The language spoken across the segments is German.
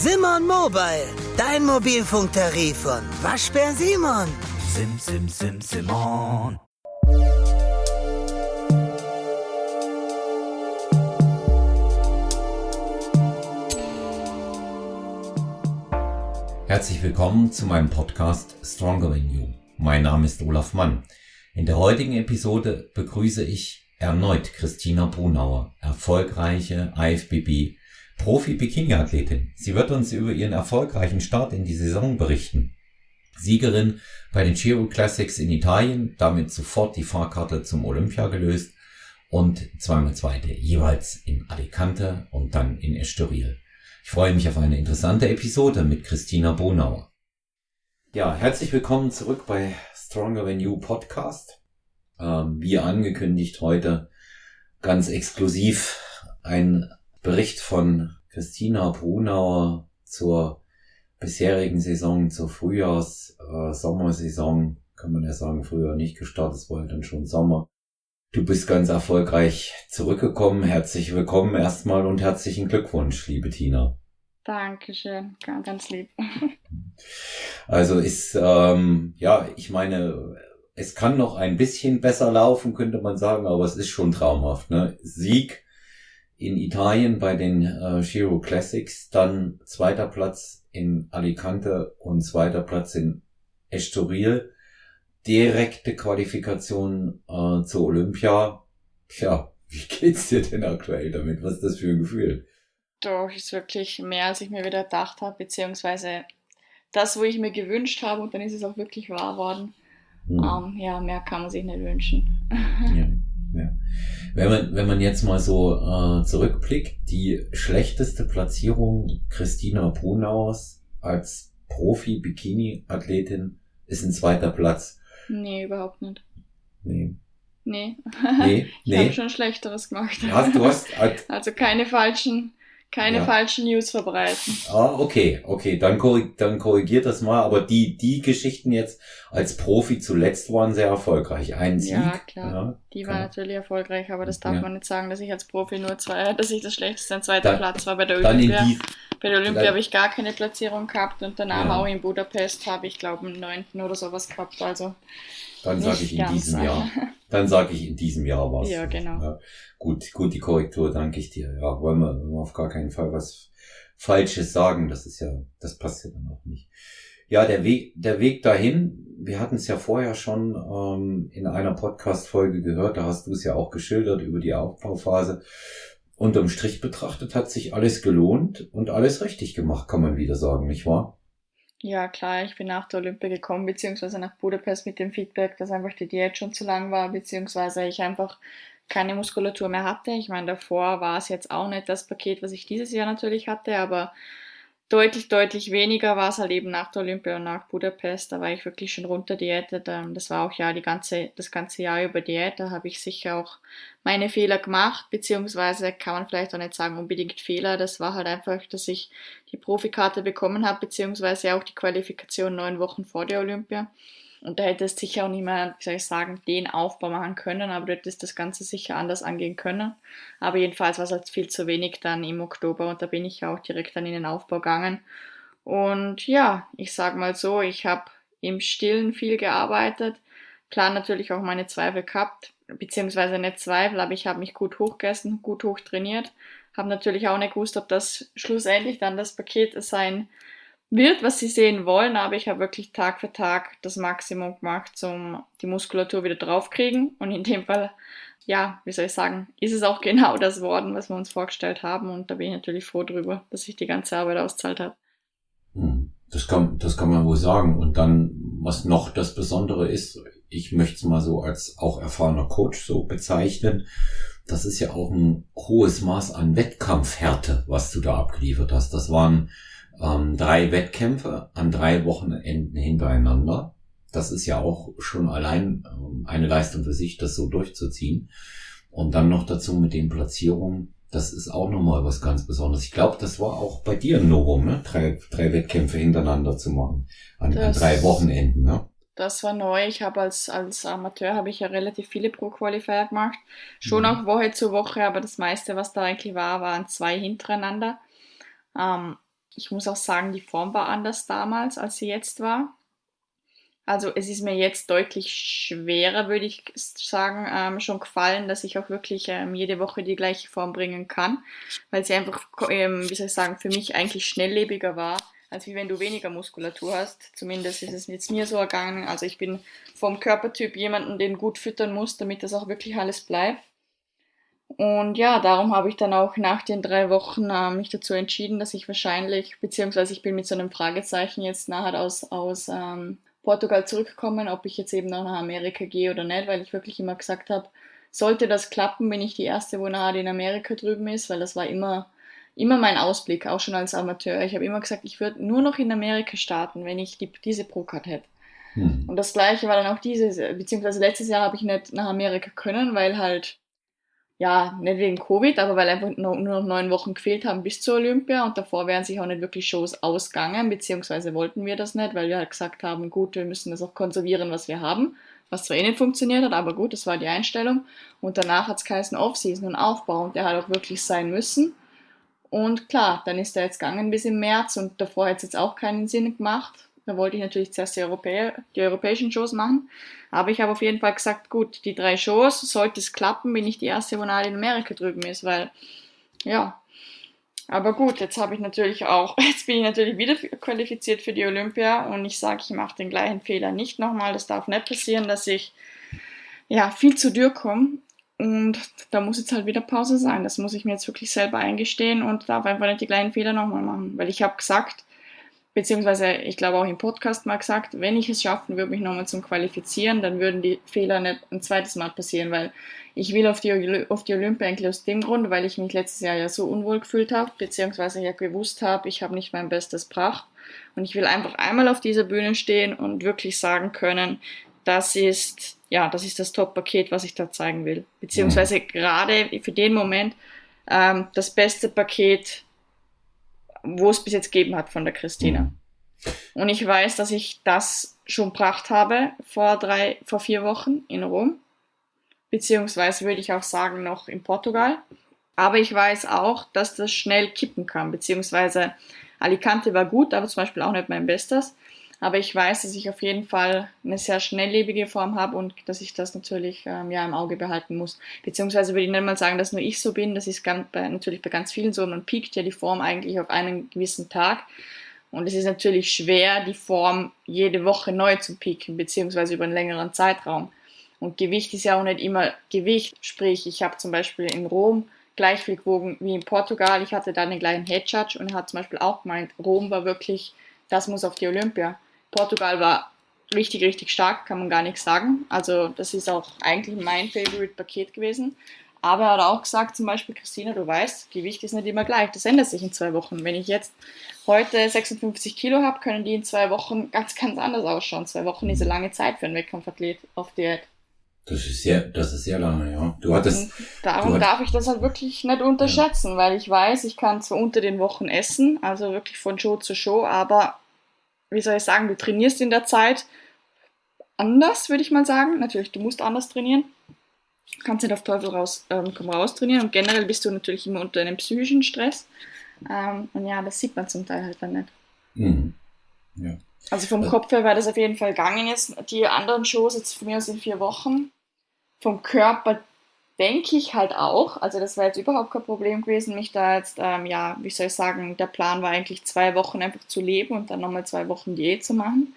Simon Mobile, dein Mobilfunktarif von Waschbär Simon. Sim, sim, sim, Simon. Herzlich willkommen zu meinem Podcast Stronger Than You. Mein Name ist Olaf Mann. In der heutigen Episode begrüße ich erneut Christina Brunauer, erfolgreiche IFBB Profi-Bikini-Athletin. Sie wird uns über ihren erfolgreichen Start in die Saison berichten. Siegerin bei den Giro Classics in Italien, damit sofort die Fahrkarte zum Olympia gelöst und zweimal zweite, jeweils in Alicante und dann in Estoril. Ich freue mich auf eine interessante Episode mit Christina Bonauer. Ja, herzlich willkommen zurück bei Stronger Than You Podcast. Ähm, wie angekündigt heute ganz exklusiv ein Bericht von Christina Brunauer zur bisherigen Saison, zur Frühjahrs-Sommersaison, äh, kann man ja sagen, früher nicht gestartet, es war ja dann schon Sommer. Du bist ganz erfolgreich zurückgekommen. Herzlich willkommen erstmal und herzlichen Glückwunsch, liebe Tina. Dankeschön, ganz lieb. Also ist, ähm, ja, ich meine, es kann noch ein bisschen besser laufen, könnte man sagen, aber es ist schon traumhaft. Ne? Sieg in Italien bei den äh, Giro Classics, dann zweiter Platz in Alicante und zweiter Platz in Estoril. Direkte Qualifikation äh, zur Olympia. Tja, wie geht's dir denn aktuell damit? Was ist das für ein Gefühl? Doch, ist wirklich mehr, als ich mir wieder gedacht habe, beziehungsweise das, wo ich mir gewünscht habe, und dann ist es auch wirklich wahr worden. Hm. Ähm, ja, mehr kann man sich nicht wünschen. Ja. Ja. Wenn man, wenn man jetzt mal so äh, zurückblickt, die schlechteste Platzierung Christina Brunauers als Profi-Bikini-Athletin ist ein zweiter Platz. Nee, überhaupt nicht. Nee. Nee. Nee, ich nee. habe schon Schlechteres gemacht. Hast, du hast, also keine falschen keine ja. falschen News verbreiten. Ah, okay, okay, dann, korrig dann korrigiert das mal, aber die, die Geschichten jetzt als Profi zuletzt waren sehr erfolgreich. Ein Sieg. Ja, klar. Ja, die war natürlich erfolgreich, aber das darf ja. man nicht sagen, dass ich als Profi nur zwei, dass ich das schlechteste ein zweiter dann, Platz war bei der Olympia. Die, bei der Olympia habe ich gar keine Platzierung gehabt und danach auch in Budapest habe ich glaube einen neunten oder sowas gehabt, also. Dann sage ich in diesem Jahr. Dann sage ich in diesem Jahr was. Ja, genau. Ja. Gut, gut, die Korrektur, danke ich dir. Ja, wollen wir, wollen wir auf gar keinen Fall was Falsches sagen. Das ist ja, das passt ja dann auch nicht. Ja, der Weg, der Weg dahin, wir hatten es ja vorher schon ähm, in einer Podcast-Folge gehört, da hast du es ja auch geschildert über die Aufbauphase. Unterm Strich betrachtet hat sich alles gelohnt und alles richtig gemacht, kann man wieder sagen, nicht wahr? Ja, klar, ich bin nach der Olympia gekommen, beziehungsweise nach Budapest mit dem Feedback, dass einfach die Diät schon zu lang war, beziehungsweise ich einfach keine Muskulatur mehr hatte. Ich meine, davor war es jetzt auch nicht das Paket, was ich dieses Jahr natürlich hatte, aber deutlich, deutlich weniger war es halt eben nach der Olympia und nach Budapest. Da war ich wirklich schon runter diätet. Ähm, das war auch ja die ganze, das ganze Jahr über Diät. Da habe ich sicher auch meine Fehler gemacht, beziehungsweise kann man vielleicht auch nicht sagen unbedingt Fehler. Das war halt einfach, dass ich die Profikarte bekommen habe, beziehungsweise auch die Qualifikation neun Wochen vor der Olympia. Und da hätte es sicher auch nicht mehr, wie soll ich sagen, den Aufbau machen können, aber du hättest das Ganze sicher anders angehen können. Aber jedenfalls war es halt viel zu wenig dann im Oktober und da bin ich auch direkt dann in den Aufbau gegangen. Und ja, ich sag mal so, ich habe im Stillen viel gearbeitet, klar natürlich auch meine Zweifel gehabt, beziehungsweise nicht Zweifel, aber ich habe mich gut hochgegessen, gut hochtrainiert, habe natürlich auch nicht gewusst, ob das schlussendlich dann das Paket sein wird, was sie sehen wollen, aber ich habe wirklich Tag für Tag das Maximum gemacht, um die Muskulatur wieder draufkriegen. Und in dem Fall, ja, wie soll ich sagen, ist es auch genau das worden, was wir uns vorgestellt haben. Und da bin ich natürlich froh drüber, dass sich die ganze Arbeit auszahlt hat. Hm, das kann, das kann man wohl sagen. Und dann, was noch das Besondere ist, ich möchte es mal so als auch erfahrener Coach so bezeichnen. Das ist ja auch ein hohes Maß an Wettkampfhärte, was du da abgeliefert hast. Das waren ähm, drei Wettkämpfe an drei Wochenenden hintereinander. Das ist ja auch schon allein ähm, eine Leistung für sich, das so durchzuziehen. Und dann noch dazu mit den Platzierungen, das ist auch nochmal was ganz Besonderes. Ich glaube, das war auch bei dir ein Novum, ne? Drei, drei Wettkämpfe hintereinander zu machen. An, an drei Wochenenden, ne? Das war neu. Ich habe als, als Amateur habe ich ja relativ viele Pro-Qualifier gemacht. Schon mhm. auch Woche zu Woche, aber das meiste, was da eigentlich war, waren zwei hintereinander. Ähm, ich muss auch sagen, die Form war anders damals, als sie jetzt war. Also es ist mir jetzt deutlich schwerer, würde ich sagen, ähm, schon gefallen, dass ich auch wirklich ähm, jede Woche die gleiche Form bringen kann, weil sie einfach, ähm, wie soll ich sagen, für mich eigentlich schnelllebiger war, als wie wenn du weniger Muskulatur hast. Zumindest ist es jetzt mir so ergangen. Also ich bin vom Körpertyp jemanden, den gut füttern muss, damit das auch wirklich alles bleibt. Und ja, darum habe ich dann auch nach den drei Wochen äh, mich dazu entschieden, dass ich wahrscheinlich, beziehungsweise ich bin mit so einem Fragezeichen jetzt nachher aus, aus ähm, Portugal zurückkommen, ob ich jetzt eben noch nach Amerika gehe oder nicht, weil ich wirklich immer gesagt habe, sollte das klappen, bin ich die Erste, wo nachher in Amerika drüben ist, weil das war immer, immer mein Ausblick, auch schon als Amateur. Ich habe immer gesagt, ich würde nur noch in Amerika starten, wenn ich die, diese Pro-Card hätte. Hm. Und das gleiche war dann auch dieses, beziehungsweise letztes Jahr habe ich nicht nach Amerika können, weil halt ja, nicht wegen Covid, aber weil einfach nur, noch neun Wochen gefehlt haben bis zur Olympia und davor wären sich auch nicht wirklich Shows ausgegangen, beziehungsweise wollten wir das nicht, weil wir halt gesagt haben, gut, wir müssen das auch konservieren, was wir haben, was zwar eh nicht funktioniert hat, aber gut, das war die Einstellung. Und danach hat es geheißen Off-Season und Aufbau und der hat auch wirklich sein müssen. Und klar, dann ist er jetzt gegangen bis im März und davor hat es jetzt auch keinen Sinn gemacht, da wollte ich natürlich zuerst die, Europä die europäischen Shows machen. Aber ich habe auf jeden Fall gesagt, gut, die drei Shows, sollte es klappen, bin ich die erste, wo in Amerika drüben ist, weil, ja. Aber gut, jetzt habe ich natürlich auch, jetzt bin ich natürlich wieder qualifiziert für die Olympia und ich sage, ich mache den gleichen Fehler nicht nochmal. Das darf nicht passieren, dass ich, ja, viel zu dürr komme. Und da muss jetzt halt wieder Pause sein. Das muss ich mir jetzt wirklich selber eingestehen und darf einfach nicht die gleichen Fehler nochmal machen. Weil ich habe gesagt, beziehungsweise ich glaube auch im Podcast mal gesagt, wenn ich es schaffen würde, mich nochmal zum Qualifizieren, dann würden die Fehler nicht ein zweites Mal passieren, weil ich will auf die, auf die Olympia eigentlich aus dem Grund, weil ich mich letztes Jahr ja so unwohl gefühlt habe, beziehungsweise ja gewusst habe, ich habe nicht mein Bestes gebracht. Und ich will einfach einmal auf dieser Bühne stehen und wirklich sagen können, das ist, ja, das ist das Top-Paket, was ich da zeigen will. Beziehungsweise mhm. gerade für den Moment ähm, das beste Paket, wo es bis jetzt gegeben hat von der Christina. Mhm. Und ich weiß, dass ich das schon gebracht habe vor drei, vor vier Wochen in Rom. Beziehungsweise würde ich auch sagen noch in Portugal. Aber ich weiß auch, dass das schnell kippen kann. Beziehungsweise Alicante war gut, aber zum Beispiel auch nicht mein Bestes. Aber ich weiß, dass ich auf jeden Fall eine sehr schnelllebige Form habe und dass ich das natürlich ähm, ja im Auge behalten muss. Beziehungsweise würde ich nicht mal sagen, dass nur ich so bin. Das ist ganz, bei, natürlich bei ganz vielen so. Man piekt ja die Form eigentlich auf einen gewissen Tag. Und es ist natürlich schwer, die Form jede Woche neu zu pieken, beziehungsweise über einen längeren Zeitraum. Und Gewicht ist ja auch nicht immer Gewicht. Sprich, ich habe zum Beispiel in Rom gleich viel gewogen wie in Portugal. Ich hatte da den gleichen Head Judge und er hat zum Beispiel auch gemeint, Rom war wirklich, das muss auf die Olympia. Portugal war richtig, richtig stark, kann man gar nichts sagen. Also das ist auch eigentlich mein Favorite-Paket gewesen. Aber er hat auch gesagt, zum Beispiel, Christina, du weißt, Gewicht ist nicht immer gleich. Das ändert sich in zwei Wochen. Wenn ich jetzt heute 56 Kilo habe, können die in zwei Wochen ganz, ganz anders ausschauen. Zwei Wochen ist eine lange Zeit für einen Wettkampfathlet auf Diät. Das ist sehr, das ist sehr lange, ja. Du hattest. Und darum du darf ich das halt wirklich nicht unterschätzen, ja. weil ich weiß, ich kann zwar unter den Wochen essen, also wirklich von Show zu Show, aber wie soll ich sagen, du trainierst in der Zeit anders, würde ich mal sagen. Natürlich, du musst anders trainieren. Du kannst nicht auf Teufel raus, ähm, komm raus trainieren und generell bist du natürlich immer unter einem psychischen Stress. Ähm, und ja, das sieht man zum Teil halt dann nicht. Mhm. Ja. Also vom also, Kopf her war das auf jeden Fall gegangen jetzt. Die anderen Shows jetzt von mir aus in vier Wochen. Vom Körper denke ich halt auch. Also das war jetzt überhaupt kein Problem gewesen, mich da jetzt, ähm, ja, wie soll ich sagen, der Plan war eigentlich zwei Wochen einfach zu leben und dann nochmal zwei Wochen Diät zu machen.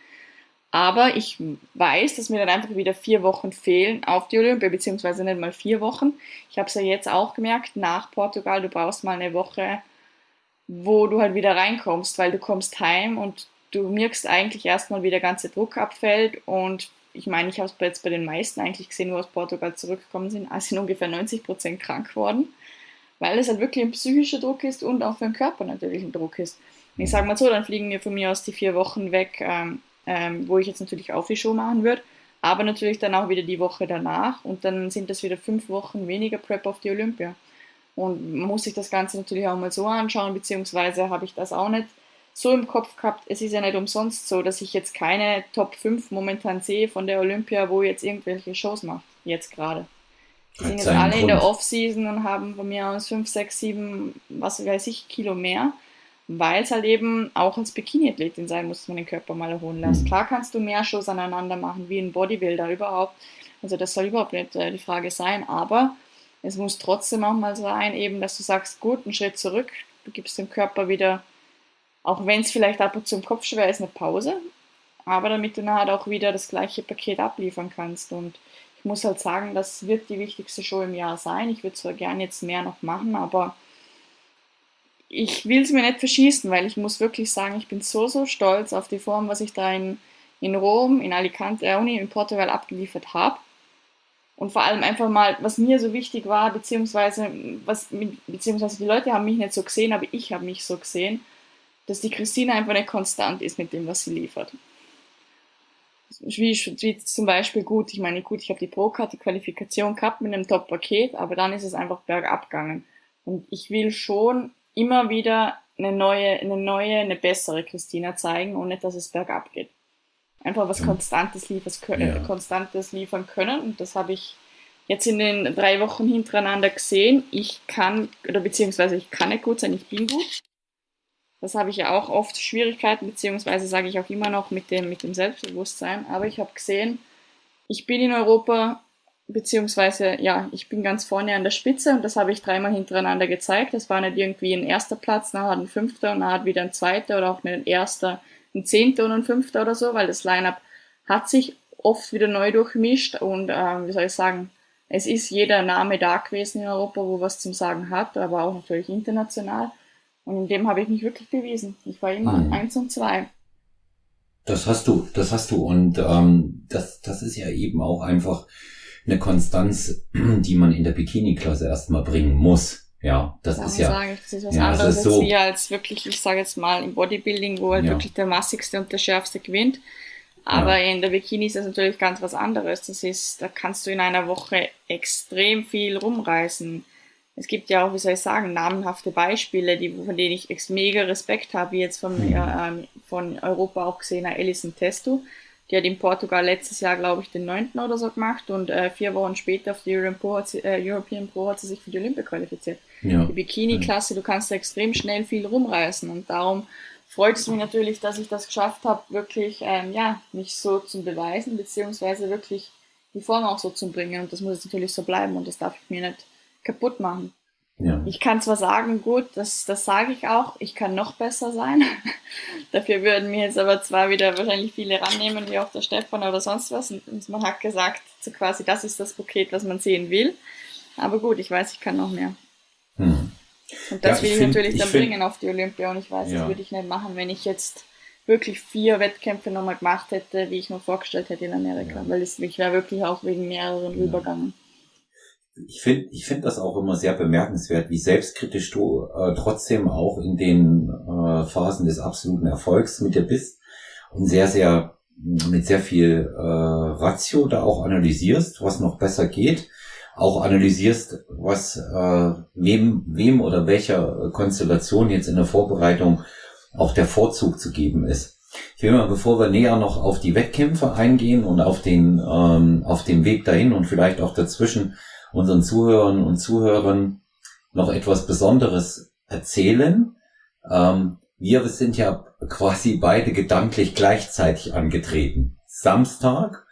Aber ich weiß, dass mir dann einfach wieder vier Wochen fehlen auf die Olympia, beziehungsweise nicht mal vier Wochen. Ich habe es ja jetzt auch gemerkt, nach Portugal, du brauchst mal eine Woche, wo du halt wieder reinkommst, weil du kommst heim und du merkst eigentlich erstmal, wie der ganze Druck abfällt und ich meine, ich habe es jetzt bei den meisten eigentlich gesehen, wo aus Portugal zurückgekommen sind, sind ungefähr 90 Prozent krank geworden, weil es halt wirklich ein psychischer Druck ist und auch für den Körper natürlich ein Druck ist. Und ich sage mal so, dann fliegen wir von mir aus die vier Wochen weg, ähm, ähm, wo ich jetzt natürlich auch die Show machen würde, aber natürlich dann auch wieder die Woche danach und dann sind das wieder fünf Wochen weniger Prep auf die Olympia. Und man muss sich das Ganze natürlich auch mal so anschauen, beziehungsweise habe ich das auch nicht so im Kopf gehabt, es ist ja nicht umsonst so, dass ich jetzt keine Top 5 momentan sehe von der Olympia, wo jetzt irgendwelche Shows macht, jetzt gerade. Die sind jetzt alle Grund. in der Off-Season und haben von mir aus 5, 6, 7, was weiß ich, Kilo mehr, weil es halt eben auch als Bikini-Athletin sein muss, dass man den Körper mal erholen lässt. Mhm. Klar kannst du mehr Shows aneinander machen, wie ein Bodybuilder überhaupt. Also das soll überhaupt nicht äh, die Frage sein, aber es muss trotzdem auch mal sein, eben, dass du sagst, gut, einen Schritt zurück, du gibst dem Körper wieder, auch wenn es vielleicht ab und zu im Kopf schwer ist, eine Pause, aber damit du nachher auch wieder das gleiche Paket abliefern kannst. Und ich muss halt sagen, das wird die wichtigste Show im Jahr sein. Ich würde zwar gerne jetzt mehr noch machen, aber ich will es mir nicht verschießen, weil ich muss wirklich sagen, ich bin so, so stolz auf die Form, was ich da in, in Rom, in Alicante, äh, in Portugal abgeliefert habe. Und vor allem einfach mal, was mir so wichtig war, beziehungsweise, was, beziehungsweise die Leute haben mich nicht so gesehen, aber ich habe mich so gesehen, dass die Christina einfach nicht konstant ist mit dem, was sie liefert. Wie, wie zum Beispiel gut, ich meine, gut, ich habe die Pro-Card, die Qualifikation gehabt mit einem Top-Paket, aber dann ist es einfach bergab gegangen. Und ich will schon immer wieder eine neue, eine neue, eine bessere Christina zeigen, ohne dass es bergab geht. Einfach was Konstantes, liefers, ja. Konstantes liefern können. Und das habe ich jetzt in den drei Wochen hintereinander gesehen. Ich kann, oder beziehungsweise ich kann nicht gut sein, ich bin gut. Das habe ich ja auch oft Schwierigkeiten, beziehungsweise sage ich auch immer noch mit dem, mit dem Selbstbewusstsein. Aber ich habe gesehen, ich bin in Europa beziehungsweise ja, ich bin ganz vorne an der Spitze und das habe ich dreimal hintereinander gezeigt. Das war nicht irgendwie ein erster Platz, nachher ein fünfter und nachher wieder ein zweiter oder auch ein erster, ein zehnter und ein fünfter oder so, weil das Line-up hat sich oft wieder neu durchmischt und äh, wie soll ich sagen, es ist jeder Name da gewesen in Europa, wo was zum Sagen hat, aber auch natürlich international. Und in dem habe ich mich wirklich bewiesen. Ich war immer mhm. eins und zwei. Das hast du, das hast du und ähm, das, das ist ja eben auch einfach eine Konstanz, die man in der Bikini-Klasse erstmal bringen muss. Ja, das Sagen, ist ja. Sagen, das ist was ja, anderes ist so. als als wirklich, ich sage jetzt mal, im Bodybuilding, wo halt Ja. wirklich der massigste und der schärfste gewinnt. Aber Ja. in der Bikini ist das natürlich ganz was anderes. Das ist, da kannst du in einer Woche extrem viel rumreißen. Es gibt ja auch, wie soll ich sagen, namenhafte Beispiele, die, von denen ich mega Respekt habe, wie jetzt von, ähm, von Europa auch gesehener Alison Testo. Die hat in Portugal letztes Jahr, glaube ich, den neunten oder so gemacht und äh, vier Wochen später auf die European Pro, hat sie, äh, European Pro hat sie sich für die Olympia qualifiziert. Ja. Die Bikini-Klasse, du kannst da extrem schnell viel rumreißen und darum freut es mich natürlich, dass ich das geschafft habe, wirklich, ähm, ja, mich so zu beweisen, beziehungsweise wirklich die Form auch so zu bringen und das muss jetzt natürlich so bleiben und das darf ich mir nicht kaputt machen. Ja. Ich kann zwar sagen, gut, das, das sage ich auch, ich kann noch besser sein. Dafür würden mir jetzt aber zwar wieder wahrscheinlich viele rannehmen, wie auch der Stefan oder sonst was. Und man hat gesagt, so quasi, das ist das Paket, was man sehen will. Aber gut, ich weiß, ich kann noch mehr. Hm. Und das Ja, will ich ich find- natürlich ich dann find- bringen auf die Olympia. Und ich weiß, Ja. das würde ich nicht machen, wenn ich jetzt wirklich vier Wettkämpfe nochmal gemacht hätte, wie ich mir vorgestellt hätte in Amerika. Weil es, ich wäre wirklich auch wegen mehreren Ja. Übergangen. Ich finde ich find das auch immer sehr bemerkenswert, wie selbstkritisch du äh, trotzdem auch in den äh, Phasen des absoluten Erfolgs mit dir bist und sehr, sehr mit sehr viel äh, Ratio da auch analysierst, was noch besser geht, auch analysierst, was äh, wem, wem oder welcher Konstellation jetzt in der Vorbereitung auch der Vorzug zu geben ist. Ich will mal, bevor wir näher noch auf die Wettkämpfe eingehen und auf den, ähm, auf den Weg dahin und vielleicht auch dazwischen unseren Zuhörern und Zuhörern noch etwas Besonderes erzählen. Ähm, wir sind ja quasi beide gedanklich gleichzeitig angetreten. Samstag,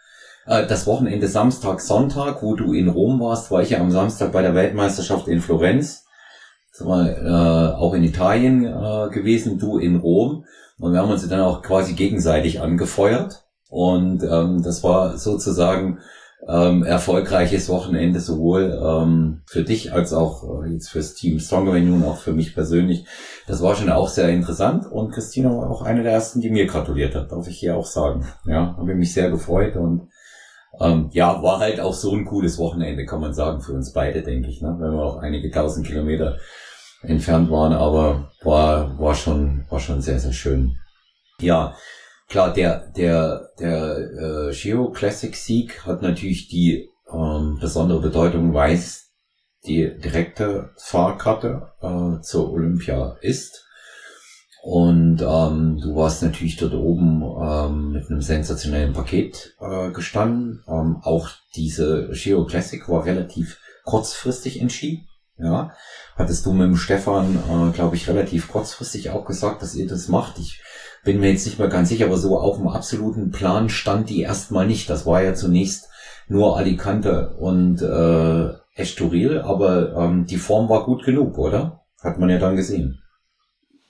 äh, das Wochenende Samstag, Sonntag, wo du in Rom warst, war ich ja am Samstag bei der Weltmeisterschaft in Florenz. Das war äh, auch in Italien äh, gewesen, du in Rom. Und wir haben uns dann auch quasi gegenseitig angefeuert. Und ähm, das war sozusagen ähm, erfolgreiches Wochenende sowohl ähm, für dich als auch äh, jetzt fürs Team Stronger Venue und auch für mich persönlich. Das war schon auch sehr interessant und Christina war auch eine der ersten, die mir gratuliert hat, darf ich hier auch sagen. Ja, habe mich sehr gefreut und ähm, ja, war halt auch so ein cooles Wochenende, kann man sagen, für uns beide, denke ich, ne? wenn wir auch einige tausend Kilometer entfernt waren, aber war, war schon, war schon sehr, sehr schön. Ja, klar, der, der, der äh, Geo Classic Sieg hat natürlich die ähm, besondere Bedeutung, weil es die direkte Fahrkarte äh, zur Olympia ist. Und ähm, du warst natürlich dort oben ähm, mit einem sensationellen Paket äh, gestanden. Ähm, auch diese Geo Classic war relativ kurzfristig entschieden. Ja, hattest du mit dem Stefan, äh, glaube ich, relativ kurzfristig auch gesagt, dass ihr das macht. Ich bin mir jetzt nicht mehr ganz sicher, aber so auf dem absoluten Plan stand die erstmal nicht. Das war ja zunächst nur Alicante und äh, Estoril, aber ähm, die Form war gut genug, oder? Hat man ja dann gesehen.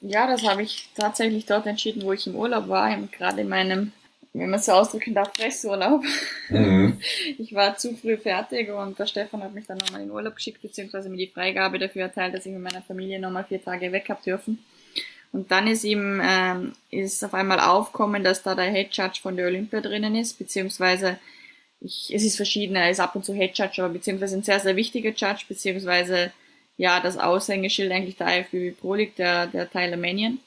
Ja, das habe ich tatsächlich dort entschieden, wo ich im Urlaub war, gerade in meinem wenn man so ausdrücken darf, Fressurlaub. Mhm. Ich war zu früh fertig und der Stefan hat mich dann nochmal in Urlaub geschickt, beziehungsweise mir die Freigabe dafür erteilt, dass ich mit meiner Familie nochmal vier Tage weg habe dürfen. Und dann ist ihm, ähm, ist auf einmal aufkommen, dass da der Head Judge von der Olympia drinnen ist, beziehungsweise ich, es ist verschieden, er ist ab und zu Head Judge, aber beziehungsweise ein sehr, sehr wichtiger Judge, beziehungsweise ja, das Aushängeschild eigentlich der IFBB Pro League, der, der Tyler Mannion.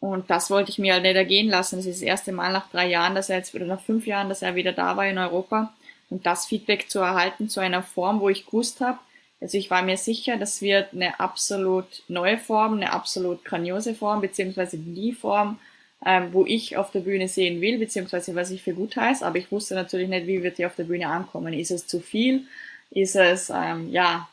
Und das wollte ich mir halt nicht ergehen lassen. Das ist das erste Mal nach drei Jahren, dass er jetzt, oder nach fünf Jahren, dass er wieder da war in Europa. Und das Feedback zu erhalten zu einer Form, wo ich gewusst habe, also ich war mir sicher, das wird eine absolut neue Form, eine absolut grandiose Form, beziehungsweise die Form, ähm, wo ich auf der Bühne sehen will, beziehungsweise was ich für gut heiße. Aber ich wusste natürlich nicht, wie wird die auf der Bühne ankommen. Ist es zu viel? Ist es, ähm, ja,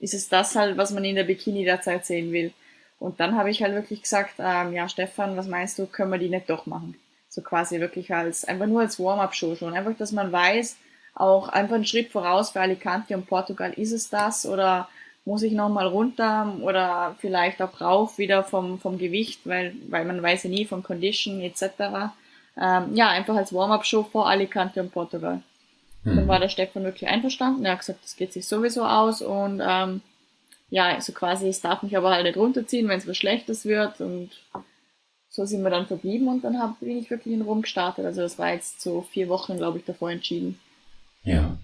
ist es das halt, was man in der Bikini derzeit sehen will? Und dann habe ich halt wirklich gesagt, ähm, ja Stefan, was meinst du, können wir die nicht doch machen? So quasi wirklich als, einfach nur als Warm-up-Show schon. Einfach, dass man weiß, auch einfach einen Schritt voraus für Alicante und Portugal, ist es das oder muss ich nochmal runter oder vielleicht auch rauf wieder vom, vom Gewicht, weil, weil man weiß ja nie von Condition etc. Ähm, ja, einfach als Warm-up-Show vor Alicante und Portugal. Hm. Dann war der Stefan wirklich einverstanden. Er hat gesagt, das geht sich sowieso aus und ähm, ja, also quasi, es darf mich aber halt nicht runterziehen, wenn es was Schlechtes wird und so sind wir dann verblieben und dann hab, bin ich wirklich in Rom gestartet. Also das war jetzt so vier Wochen, glaube ich, davor entschieden. Ja.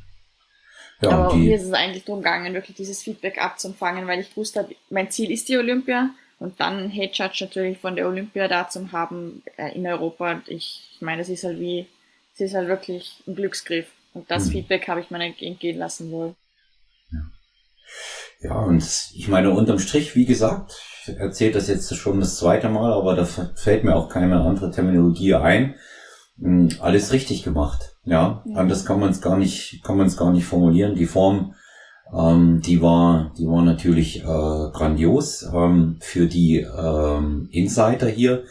ja aber mir ist es eigentlich darum gegangen, wirklich dieses Feedback abzufangen, weil ich wusste, mein Ziel ist die Olympia und dann Head Judge natürlich von der Olympia da zu haben äh, in Europa. Ich, ich meine, es ist halt wie, es ist halt wirklich ein Glücksgriff und das mhm. Feedback habe ich mir nicht entgehen lassen wollen. Ja, und ich meine, unterm Strich, wie gesagt, ich erzähle das jetzt schon das zweite Mal, aber da fällt mir auch keine andere Terminologie ein. Hm, alles richtig gemacht. Ja, ja. anders kann man es gar nicht, kann man es gar nicht formulieren. Die Form, ähm, die war, die war natürlich äh, grandios ähm, für die ähm, Insider hier.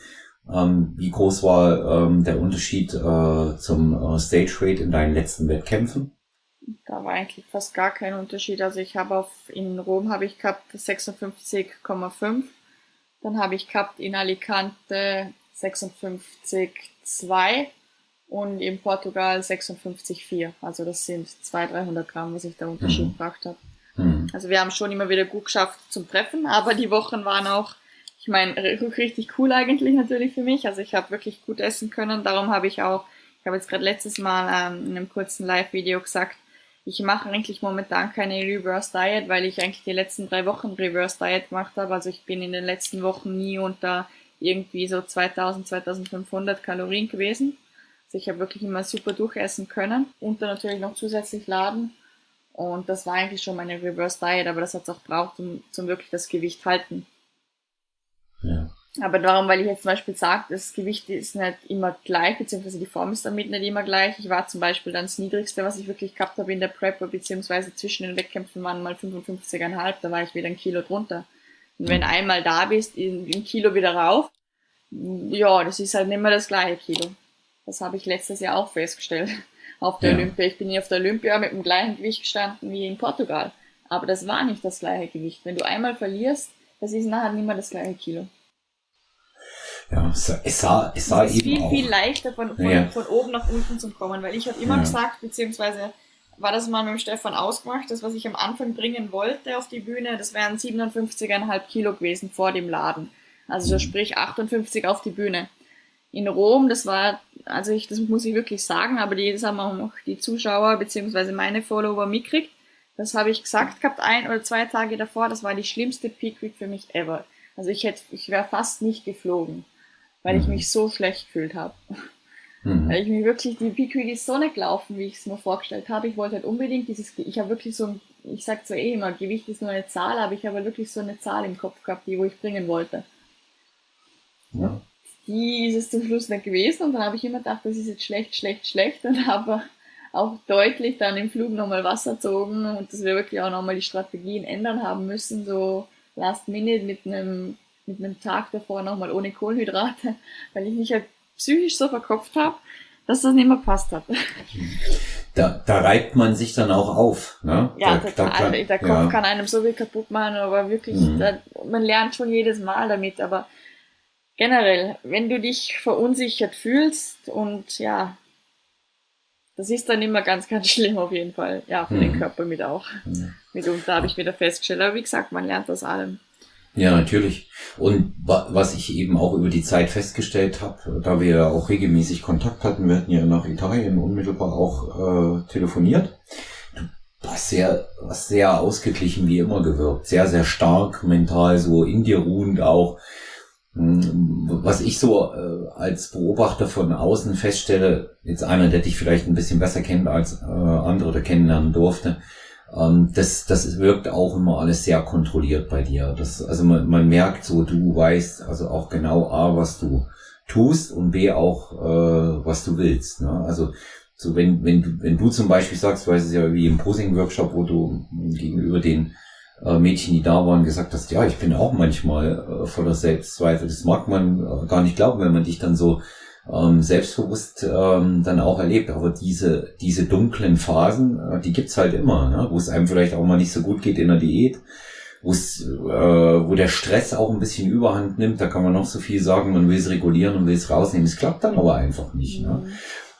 Ähm, wie groß war ähm, der Unterschied äh, zum äh, Stage Rate in deinen letzten Wettkämpfen? Da war eigentlich fast gar kein Unterschied. Also ich habe auf, in Rom habe ich gehabt 56,5. Dann habe ich gehabt in Alicante 56,2 und in Portugal 56,4. Also das sind 200, 300 Gramm, was ich da Unterschied mhm. gebracht habe. Mhm. Also wir haben schon immer wieder gut geschafft zum Treffen, aber die Wochen waren auch, ich meine, richtig cool eigentlich natürlich für mich. Also ich habe wirklich gut essen können. Darum habe ich auch, ich habe jetzt gerade letztes Mal ähm, in einem kurzen Live-Video gesagt, ich mache eigentlich momentan keine Reverse Diet, weil ich eigentlich die letzten drei Wochen Reverse Diet gemacht habe. Also ich bin in den letzten Wochen nie unter irgendwie so 2000, 2500 Kalorien gewesen. Also ich habe wirklich immer super durchessen können und dann natürlich noch zusätzlich laden. Und das war eigentlich schon meine Reverse Diet, aber das hat es auch braucht, um zum wirklich das Gewicht halten. Ja. Aber darum, weil ich jetzt zum Beispiel sage, das Gewicht ist nicht immer gleich, beziehungsweise die Form ist damit nicht immer gleich. Ich war zum Beispiel dann das Niedrigste, was ich wirklich gehabt habe in der Prepper, beziehungsweise zwischen den Wettkämpfen waren mal 55,5, da war ich wieder ein Kilo drunter. Und wenn einmal da bist, ein Kilo wieder rauf, ja, das ist halt nicht mehr das gleiche Kilo. Das habe ich letztes Jahr auch festgestellt auf der ja. Olympia. Ich bin hier auf der Olympia mit dem gleichen Gewicht gestanden wie in Portugal. Aber das war nicht das gleiche Gewicht. Wenn du einmal verlierst, das ist nachher nicht mehr das gleiche Kilo. Ja, es sah, es sah es ist eben viel, auch. viel leichter von, von, ja. von, oben nach unten zu kommen, weil ich habe immer ja. gesagt, beziehungsweise war das mal mit dem Stefan ausgemacht, das, was ich am Anfang bringen wollte auf die Bühne, das wären 57,5 Kilo gewesen vor dem Laden. Also so mhm. sprich 58 auf die Bühne. In Rom, das war, also ich, das muss ich wirklich sagen, aber die, das haben auch die Zuschauer beziehungsweise meine Follower mitgekriegt. Das habe ich gesagt gehabt, ein oder zwei Tage davor, das war die schlimmste Peak Week für mich ever. Also ich hätte, ich wäre fast nicht geflogen weil mhm. ich mich so schlecht gefühlt habe. Mhm. Weil ich mir wirklich, die Peak so nicht gelaufen, wie ich es mir vorgestellt habe. Ich wollte halt unbedingt dieses, ich habe wirklich so ich sag zwar eh immer, Gewicht ist nur eine Zahl, aber ich habe halt wirklich so eine Zahl im Kopf gehabt, die wo ich bringen wollte. Ja. Die ist es zum Schluss nicht gewesen und dann habe ich immer gedacht, das ist jetzt schlecht, schlecht, schlecht und habe auch deutlich dann im Flug nochmal Wasser zogen und dass wir wirklich auch nochmal die Strategien ändern haben müssen, so last minute mit einem, mit einem Tag davor nochmal ohne Kohlenhydrate, weil ich mich halt psychisch so verkopft habe, dass das nicht mehr passt hat. Da, da reibt man sich dann auch auf. Ne? Ja, da, total. Da kann, der Kopf ja. kann einem so viel kaputt machen, aber wirklich, Mhm. da, man lernt schon jedes Mal damit, aber generell, wenn du dich verunsichert fühlst und ja, das ist dann immer ganz, ganz schlimm auf jeden Fall. Ja, für den Mhm. Körper mit auch. Mhm. Mitunter habe ich wieder festgestellt. Aber wie gesagt, man lernt aus allem. Ja, natürlich. Und wa was ich eben auch über die Zeit festgestellt habe, da wir ja auch regelmäßig Kontakt hatten, wir hatten ja nach Italien unmittelbar auch äh, telefoniert. Du hast sehr, hast sehr ausgeglichen wie immer gewirkt. Sehr, sehr stark, mental, so in dir ruhend auch. Hm, Was ich so äh, als Beobachter von außen feststelle, jetzt einer, der dich vielleicht ein bisschen besser kennt als äh, andere oder kennenlernen durfte, ähm, das, das wirkt auch immer alles sehr kontrolliert bei dir. Das, also man, man merkt so, du weißt also auch genau A, was du tust und B auch, äh, was du willst. Ne? Also so wenn, wenn, du, wenn du zum Beispiel sagst, weil es ist ja wie im Posing-Workshop, wo du gegenüber den äh, Mädchen, die da waren, gesagt hast, ja, ich bin auch manchmal äh, voller Selbstzweifel. Das mag man äh, gar nicht glauben, wenn man dich dann so ähm, selbstbewusst ähm, dann auch erlebt. Aber diese, diese dunklen Phasen, äh, die gibt's halt immer, ne? wo es einem vielleicht auch mal nicht so gut geht in der Diät, wo es, äh, wo der Stress auch ein bisschen Überhand nimmt. Da kann man noch so viel sagen, man will es regulieren und will es rausnehmen. Es klappt dann aber einfach nicht. Ne? Mhm.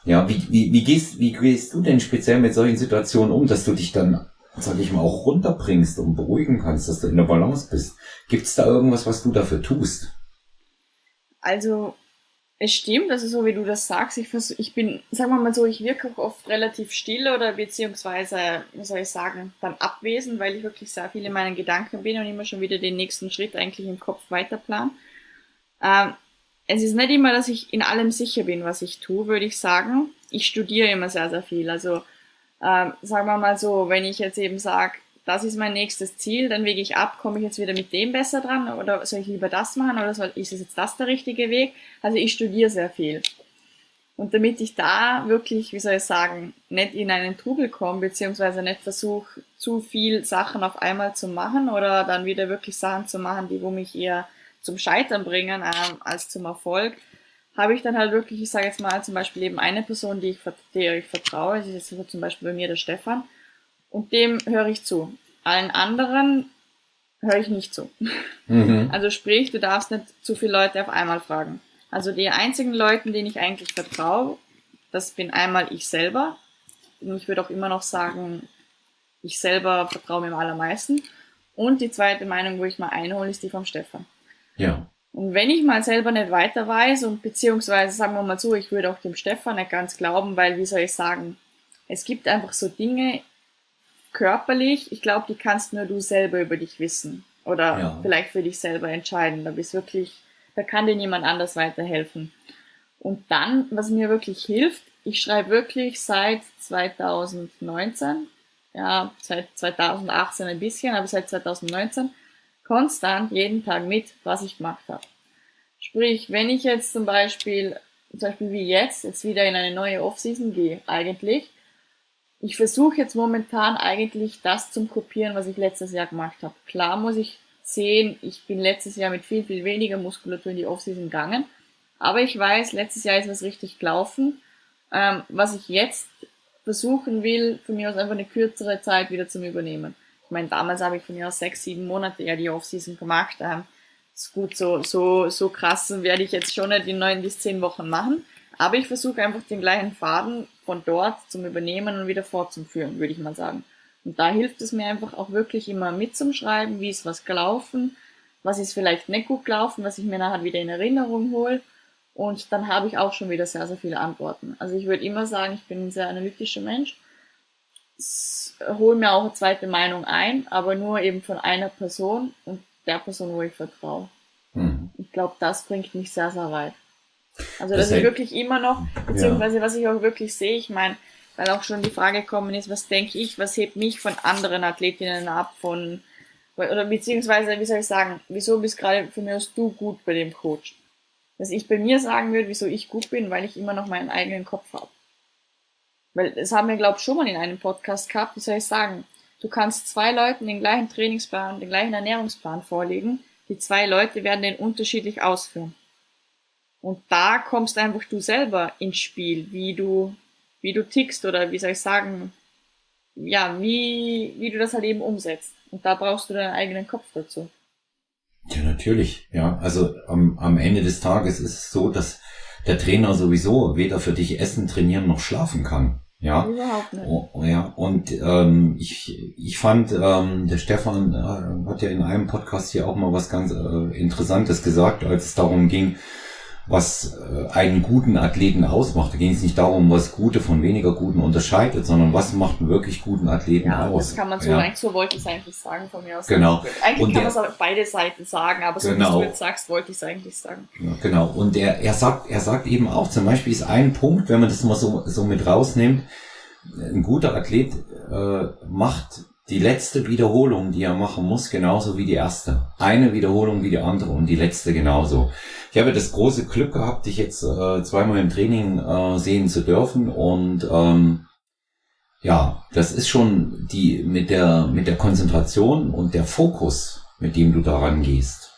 Ja, wie, wie, wie, gehst, wie gehst du denn speziell mit solchen Situationen um, dass du dich dann, sag ich mal, auch runterbringst und beruhigen kannst, dass du in der Balance bist? Gibt's da irgendwas, was du dafür tust? Also, es stimmt, also so wie du das sagst, ich versuch, ich bin, sagen wir mal so, ich wirke auch oft relativ still oder beziehungsweise, wie soll ich sagen, dann abwesend, weil ich wirklich sehr viel in meinen Gedanken bin und immer schon wieder den nächsten Schritt eigentlich im Kopf weiterplan. Ähm, es ist nicht immer, dass ich in allem sicher bin, was ich tue, würde ich sagen. Ich studiere immer sehr, sehr viel. Also ähm, sagen wir mal so, wenn ich jetzt eben sage, das ist mein nächstes Ziel, dann wege ich ab, komme ich jetzt wieder mit dem besser dran oder soll ich lieber das machen oder soll, ist es jetzt das der richtige Weg? Also ich studiere sehr viel. Und damit ich da wirklich, wie soll ich sagen, nicht in einen Trubel komme, beziehungsweise nicht versuche, zu viel Sachen auf einmal zu machen oder dann wieder wirklich Sachen zu machen, die wo mich eher zum Scheitern bringen ähm, als zum Erfolg, habe ich dann halt wirklich, ich sage jetzt mal zum Beispiel eben eine Person, die ich, der ich vertraue, das ist jetzt zum Beispiel bei mir der Stefan, und dem höre ich zu. Allen anderen höre ich nicht zu. Mhm. Also sprich, du darfst nicht zu viele Leute auf einmal fragen. Also die einzigen Leuten, denen ich eigentlich vertraue, das bin einmal ich selber. Und ich würde auch immer noch sagen, ich selber vertraue mir am allermeisten. Und die zweite Meinung, wo ich mal einhole, ist die vom Stefan. Ja. Und wenn ich mal selber nicht weiter weiß und beziehungsweise sagen wir mal so, ich würde auch dem Stefan nicht ganz glauben, weil wie soll ich sagen, es gibt einfach so Dinge körperlich, ich glaube, die kannst nur du selber über dich wissen oder Ja. vielleicht für dich selber entscheiden. Da bist wirklich, da kann dir niemand anders weiterhelfen. Und dann, was mir wirklich hilft, ich schreibe wirklich seit 2019, ja, seit 2018 ein bisschen, aber seit 2019 konstant jeden Tag mit, was ich gemacht habe. Sprich, wenn ich jetzt zum Beispiel, zum Beispiel wie jetzt, jetzt wieder in eine neue Off-Season gehe, eigentlich, ich versuche jetzt momentan eigentlich das zum Kopieren, was ich letztes Jahr gemacht habe. Klar muss ich sehen, ich bin letztes Jahr mit viel, viel weniger Muskulatur in die Off-Season gegangen, aber ich weiß, letztes Jahr ist was richtig gelaufen. Ähm, was ich jetzt versuchen will, von mir aus einfach eine kürzere Zeit wieder zum Übernehmen. Ich meine, damals habe ich von mir aus sechs, sieben Monate ja die Off-Season gemacht. Ähm, ist gut, so, so, so krass werde ich jetzt schon nicht in neun bis zehn Wochen machen. Aber ich versuche einfach den gleichen Faden von dort zum Übernehmen und wieder fortzuführen, würde ich mal sagen. Und da hilft es mir einfach auch wirklich immer mitzuschreiben, wie ist was gelaufen, was ist vielleicht nicht gut gelaufen, was ich mir nachher wieder in Erinnerung hole. Und dann habe ich auch schon wieder sehr, sehr viele Antworten. Also ich würde immer sagen, ich bin ein sehr analytischer Mensch. Hole mir auch eine zweite Meinung ein, aber nur eben von einer Person und der Person, wo ich vertraue. Mhm. Ich glaube, das bringt mich sehr, sehr weit. Also, Das dass ich heißt- wirklich immer noch, beziehungsweise was ich auch wirklich sehe, ich meine, weil auch schon die Frage gekommen ist, was denke ich, was hebt mich von anderen Athletinnen ab, von, oder beziehungsweise, wie soll ich sagen, wieso bist gerade für mich du gut bei dem Coach? Dass ich bei mir sagen würde, wieso ich gut bin, weil ich immer noch meinen eigenen Kopf habe. Weil das haben wir, glaube ich, schon mal in einem Podcast gehabt, wie soll ich sagen, du kannst zwei Leuten den gleichen Trainingsplan, den gleichen Ernährungsplan vorlegen, die zwei Leute werden den unterschiedlich ausführen. Und da kommst einfach du selber ins Spiel, wie du, wie du tickst oder wie soll ich sagen, ja, wie, wie du das halt eben umsetzt. Und da brauchst du deinen eigenen Kopf dazu. Ja, natürlich. Ja, also am, am Ende des Tages ist es so, dass der Trainer sowieso weder für dich essen, trainieren noch schlafen kann. Ja, überhaupt nicht. Oh, oh, ja, und ähm, ich, ich fand, ähm, der Stefan äh, hat ja in einem Podcast hier auch mal was ganz äh, Interessantes gesagt, als es darum ging, was äh, einen guten Athleten ausmacht. Da ging es nicht darum, was gute von weniger guten unterscheidet, sondern was macht einen wirklich guten Athleten ja, aus. Das kann man so, ja. eigentlich so wollte ich es eigentlich sagen von mir aus. Genau. Eigentlich Und kann man es auf beide Seiten sagen, aber so wie Genau. du jetzt sagst, wollte ich es eigentlich sagen. Ja, genau. Und er, er sagt, er sagt eben auch, zum Beispiel ist ein Punkt, wenn man das mal so, so mit rausnimmt, ein guter Athlet äh, macht die letzte Wiederholung, die er machen muss, genauso wie die erste. Eine Wiederholung wie die andere und die letzte genauso. Ich habe das große Glück gehabt, dich jetzt äh, zweimal im Training äh, sehen zu dürfen und ähm, ja, das ist schon die mit der mit der Konzentration und der Fokus, mit dem du daran gehst.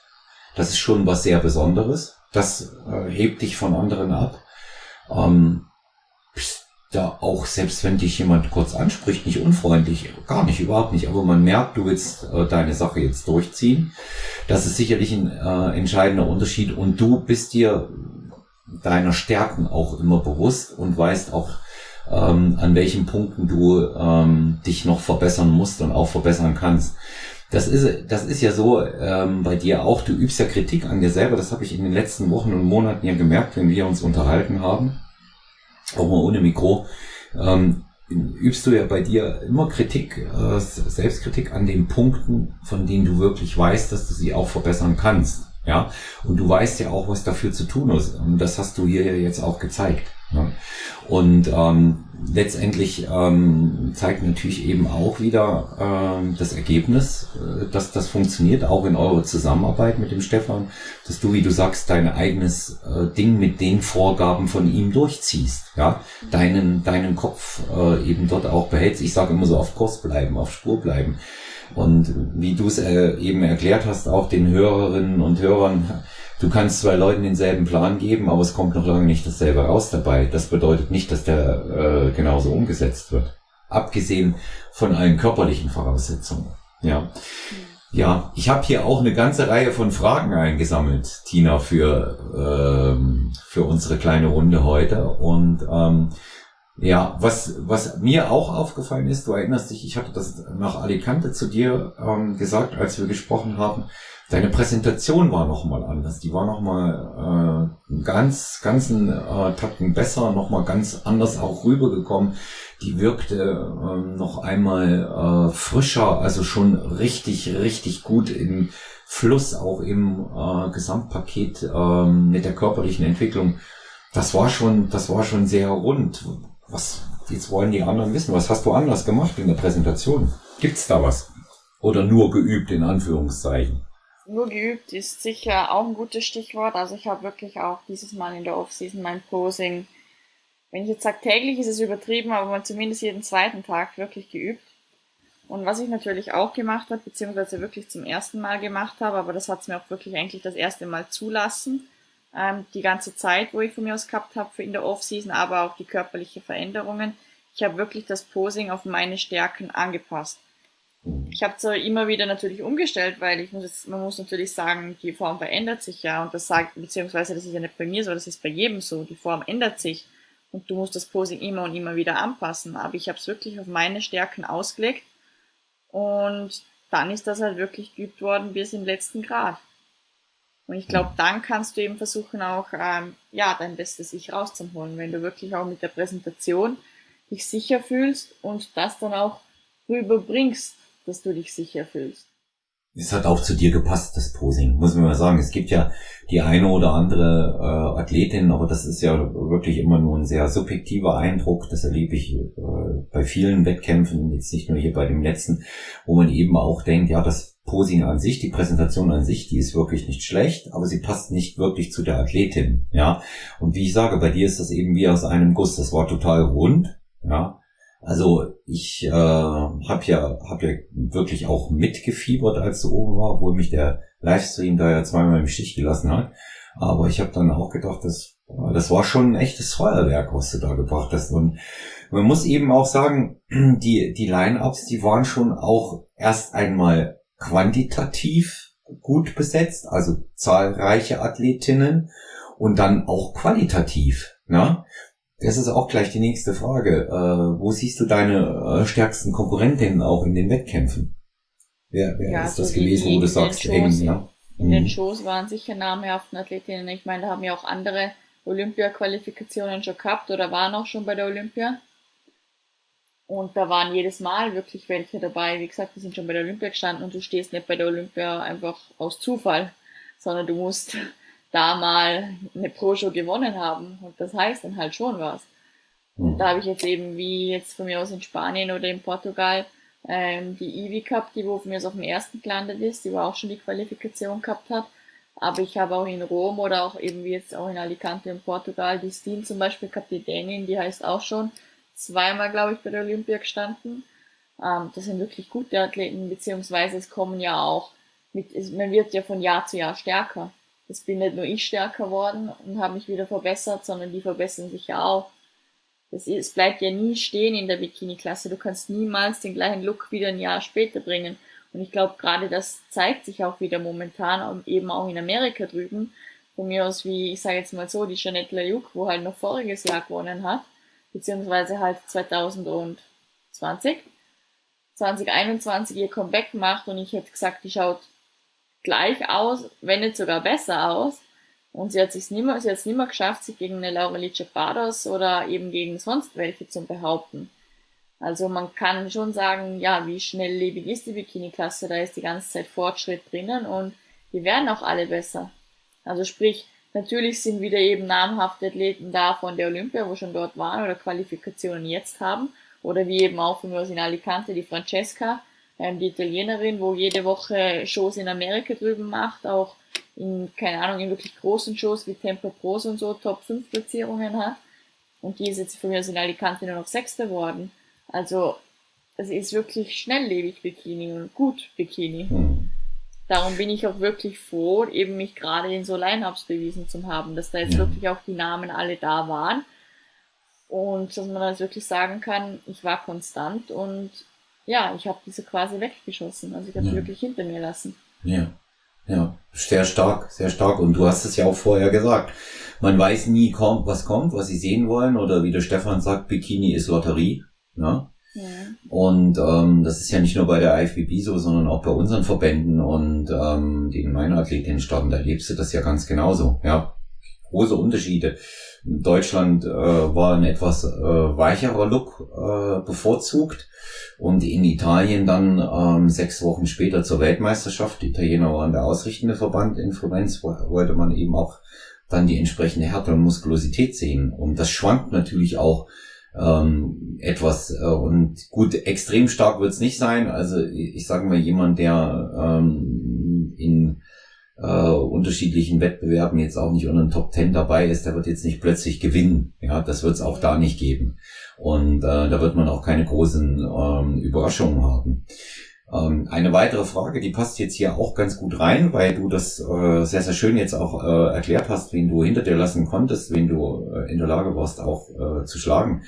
Das ist schon was sehr Besonderes. Das äh, hebt dich von anderen ab. Ähm, da auch, selbst wenn dich jemand kurz anspricht, nicht unfreundlich, gar nicht, überhaupt nicht. Aber man merkt, du willst äh, deine Sache jetzt durchziehen. Das ist sicherlich ein äh, entscheidender Unterschied. Und du bist dir deiner Stärken auch immer bewusst und weißt auch, ähm, an welchen Punkten du ähm, dich noch verbessern musst und auch verbessern kannst. Das ist, das ist ja so ähm, bei dir auch, du übst ja Kritik an dir selber, das habe ich in den letzten Wochen und Monaten ja gemerkt, wenn wir uns unterhalten haben, auch mal ohne Mikro, ähm, übst du ja bei dir immer Kritik, äh, Selbstkritik an den Punkten, von denen du wirklich weißt, dass du sie auch verbessern kannst. Ja, und du weißt ja auch, was dafür zu tun ist. Und das hast du hier jetzt auch gezeigt. Ja? Und ähm, letztendlich ähm, zeigt natürlich eben auch wieder ähm, das Ergebnis, äh, dass das funktioniert, auch in eurer Zusammenarbeit mit dem Stefan, dass du, wie du sagst, dein eigenes äh, Ding mit den Vorgaben von ihm durchziehst, ja, deinen deinen Kopf äh, eben dort auch behältst. Ich sage immer so auf Kurs bleiben, auf Spur bleiben. Und wie du es äh, eben erklärt hast, auch den Hörerinnen und Hörern, du kannst zwei Leuten denselben Plan geben, aber es kommt noch lange nicht dasselbe raus dabei. Das bedeutet nicht, dass der äh, genauso umgesetzt wird. Abgesehen von allen körperlichen Voraussetzungen. Ja. Ja, ich habe hier auch eine ganze Reihe von Fragen eingesammelt, Tina, für, ähm, für unsere kleine Runde heute. Und ähm, ja, was, was mir auch aufgefallen ist, du erinnerst dich, ich hatte das nach Alicante zu dir ähm, gesagt, als wir gesprochen haben, deine Präsentation war nochmal anders. Die war nochmal äh, ganz, ganzen äh, Tacken besser, nochmal ganz anders auch rübergekommen. Die wirkte ähm, noch einmal äh, frischer, also schon richtig, richtig gut im Fluss, auch im äh, Gesamtpaket äh, mit der körperlichen Entwicklung. Das war schon, das war schon sehr rund. Was, jetzt wollen die anderen wissen, was hast du anders gemacht in der Präsentation? Gibt's da was? Oder nur geübt, in Anführungszeichen? Nur geübt ist sicher auch ein gutes Stichwort. Also ich habe wirklich auch dieses Mal in der Offseason mein Posing, wenn ich jetzt sage täglich, ist es übertrieben, aber man zumindest jeden zweiten Tag wirklich geübt. Und was ich natürlich auch gemacht habe, beziehungsweise wirklich zum ersten Mal gemacht habe, aber das hat es mir auch wirklich eigentlich das erste Mal zulassen, ähm, die ganze Zeit, wo ich von mir aus gehabt habe in der Offseason, aber auch die körperliche Veränderungen. Ich habe wirklich das Posing auf meine Stärken angepasst. Ich habe zwar immer wieder natürlich umgestellt, weil ich muss jetzt, man muss natürlich sagen, die Form verändert sich ja und das sagt, beziehungsweise das ist ja nicht bei mir so, das ist bei jedem so, die Form ändert sich und du musst das Posing immer und immer wieder anpassen. Aber ich habe es wirklich auf meine Stärken ausgelegt und dann ist das halt wirklich geübt worden bis im letzten Grad. Und ich glaube, dann kannst du eben versuchen auch, ähm, ja, dein bestes Ich rauszuholen, wenn du wirklich auch mit der Präsentation dich sicher fühlst und das dann auch rüberbringst, dass du dich sicher fühlst. Es hat auch zu dir gepasst, das Posing, muss man mal sagen. Es gibt ja die eine oder andere äh, Athletin, aber das ist ja wirklich immer nur ein sehr subjektiver Eindruck. Das erlebe ich äh, bei vielen Wettkämpfen, jetzt nicht nur hier bei dem letzten, wo man eben auch denkt, ja, das Posing an sich, die Präsentation an sich, die ist wirklich nicht schlecht, aber sie passt nicht wirklich zu der Athletin, ja. Und wie ich sage, bei dir ist das eben wie aus einem Guss. Das war total rund, Ja, also ich äh, habe ja, hab ja wirklich auch mitgefiebert, als du oben war, obwohl mich der Livestream da ja zweimal im Stich gelassen hat. Aber ich habe dann auch gedacht, das, das war schon ein echtes Feuerwerk, was du da gebracht hast. Und man muss eben auch sagen, die, die Line-Ups, die waren schon auch erst einmal quantitativ gut besetzt, also zahlreiche Athletinnen und dann auch qualitativ. Ne? Das ist auch gleich die nächste Frage. Äh, wo siehst du deine äh, stärksten Konkurrentinnen auch in den Wettkämpfen? Wer, wer ja, ist das gewesen, wo du sagst, eng, ne? In den mhm. Shows waren sicher namhaften Athletinnen. Ich meine, da haben ja auch andere Olympia-Qualifikationen schon gehabt oder waren auch schon bei der Olympia. Und da waren jedes Mal wirklich welche dabei. Wie gesagt, die sind schon bei der Olympia gestanden und du stehst nicht bei der Olympia einfach aus Zufall, sondern du musst da mal eine Pro-Show gewonnen haben. Und das heißt dann halt schon was. Und mhm. da habe ich jetzt eben, wie jetzt von mir aus in Spanien oder in Portugal, ähm, die Ivi gehabt, die wo von mir aus auf dem ersten gelandet ist, die wo auch schon die Qualifikation gehabt hat. Aber ich habe auch in Rom oder auch eben wie jetzt auch in Alicante in Portugal die Steen zum Beispiel gehabt, die Dänin, die heißt auch schon zweimal, glaube ich, bei der Olympia gestanden. Ähm, das sind wirklich gute Athleten, beziehungsweise es kommen ja auch mit, es, man wird ja von Jahr zu Jahr stärker es bin nicht nur ich stärker worden und habe mich wieder verbessert, sondern die verbessern sich ja auch. Das ist, es bleibt ja nie stehen in der Bikini-Klasse. Du kannst niemals den gleichen Look wieder ein Jahr später bringen. Und ich glaube, gerade das zeigt sich auch wieder momentan, eben auch in Amerika drüben. Von mir aus, wie ich sage jetzt mal so, die Jeanette Lajuk, wo halt noch voriges Jahr gewonnen hat, beziehungsweise halt 2020, 2021 ihr Comeback macht und ich hätte gesagt, die schaut gleich aus, wenn nicht sogar besser aus. Und sie hat sich nimmer, sie hat es nimmer geschafft, sich gegen eine Laurelice Bardos oder eben gegen sonst welche zu behaupten. Also man kann schon sagen, ja, wie schnelllebig ist die Bikini-Klasse, da ist die ganze Zeit Fortschritt drinnen und die werden auch alle besser. Also sprich, natürlich sind wieder eben namhafte Athleten da von der Olympia, wo schon dort waren oder Qualifikationen jetzt haben. Oder wie eben auch von mir aus in Alicante, die Francesca, ähm, die Italienerin, wo jede Woche Shows in Amerika drüben macht, auch in, keine Ahnung, in wirklich großen Shows wie Tempo Pros und so Top 5 Platzierungen hat. Und die ist jetzt von mir aus in Alicante nur noch Sechste geworden. Also, es ist wirklich schnelllebig Bikini und gut Bikini. Darum bin ich auch wirklich froh, eben mich gerade in so Line-Ups bewiesen zu haben, dass da jetzt ja. wirklich auch die Namen alle da waren. Und dass man jetzt wirklich sagen kann, ich war konstant und ja, ich habe diese quasi weggeschossen. Also ich habe ja. sie wirklich hinter mir lassen. Ja. Ja, sehr stark, sehr stark. Und du hast es ja auch vorher gesagt. Man weiß nie, kommt, was kommt, was sie sehen wollen. Oder wie der Stefan sagt, Bikini ist Lotterie. Ne? Und ähm, das ist ja nicht nur bei der IFBB so, sondern auch bei unseren Verbänden und ähm, den starten, da lebst du das ja ganz genauso. Ja, große Unterschiede. Deutschland äh, war ein etwas äh, weicherer Look äh, bevorzugt und in Italien dann ähm, sechs Wochen später zur Weltmeisterschaft. Die Italiener waren der ausrichtende Verband in Florenz, wollte man eben auch dann die entsprechende Härte und Muskulosität sehen. Und das schwankt natürlich auch ähm, etwas äh, und gut, extrem stark wird's nicht sein. Also ich, ich sage mal, jemand, der ähm, in äh, unterschiedlichen Wettbewerben jetzt auch nicht unter den Top Ten dabei ist, der wird jetzt nicht plötzlich gewinnen. Ja, das wird es auch da nicht geben. Und äh, da wird man auch keine großen ähm, Überraschungen haben. Ähm, eine weitere Frage, die passt jetzt hier auch ganz gut rein, weil du das äh, sehr, sehr schön jetzt auch äh, erklärt hast, wen du hinter dir lassen konntest, wen du äh, in der Lage warst, auch äh, zu schlagen.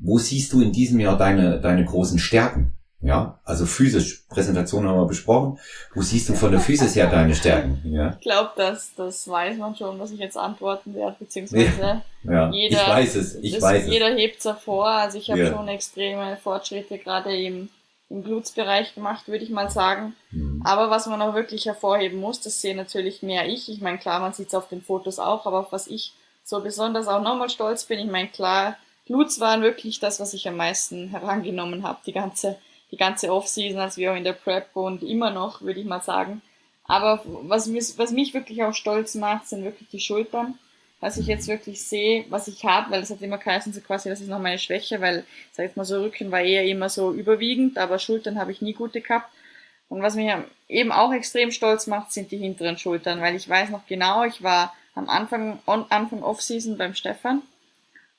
Wo siehst du in diesem Jahr deine, deine großen Stärken? Ja, also physisch, Präsentation haben wir besprochen. Wo siehst du von der Physis her deine Stärken? Ja? Ich glaube, dass das weiß man schon, was ich jetzt antworten werde, beziehungsweise ja, jeder, ich weiß es, ich weiß jeder hebt es hervor. Also ich habe ja. schon extreme Fortschritte gerade im, im Blutsbereich gemacht, würde ich mal sagen. Mhm. Aber was man auch wirklich hervorheben muss, das sehe natürlich mehr ich. Ich meine, klar, man sieht es auf den Fotos auch, aber auf was ich so besonders auch nochmal stolz bin, ich meine, klar, Bluts waren wirklich das, was ich am meisten herangenommen habe, die ganze die ganze Offseason, als wir auch in der Prep und immer noch, würde ich mal sagen. Aber was, mich, was mich wirklich auch stolz macht, sind wirklich die Schultern. Was ich jetzt wirklich sehe, was ich habe, weil es hat immer geheißen, so quasi, das ist noch meine Schwäche, weil, sag ich mal so, Rücken war eher immer so überwiegend, aber Schultern habe ich nie gute gehabt. Und was mich eben auch extrem stolz macht, sind die hinteren Schultern, weil ich weiß noch genau, ich war am Anfang, on, Anfang Offseason beim Stefan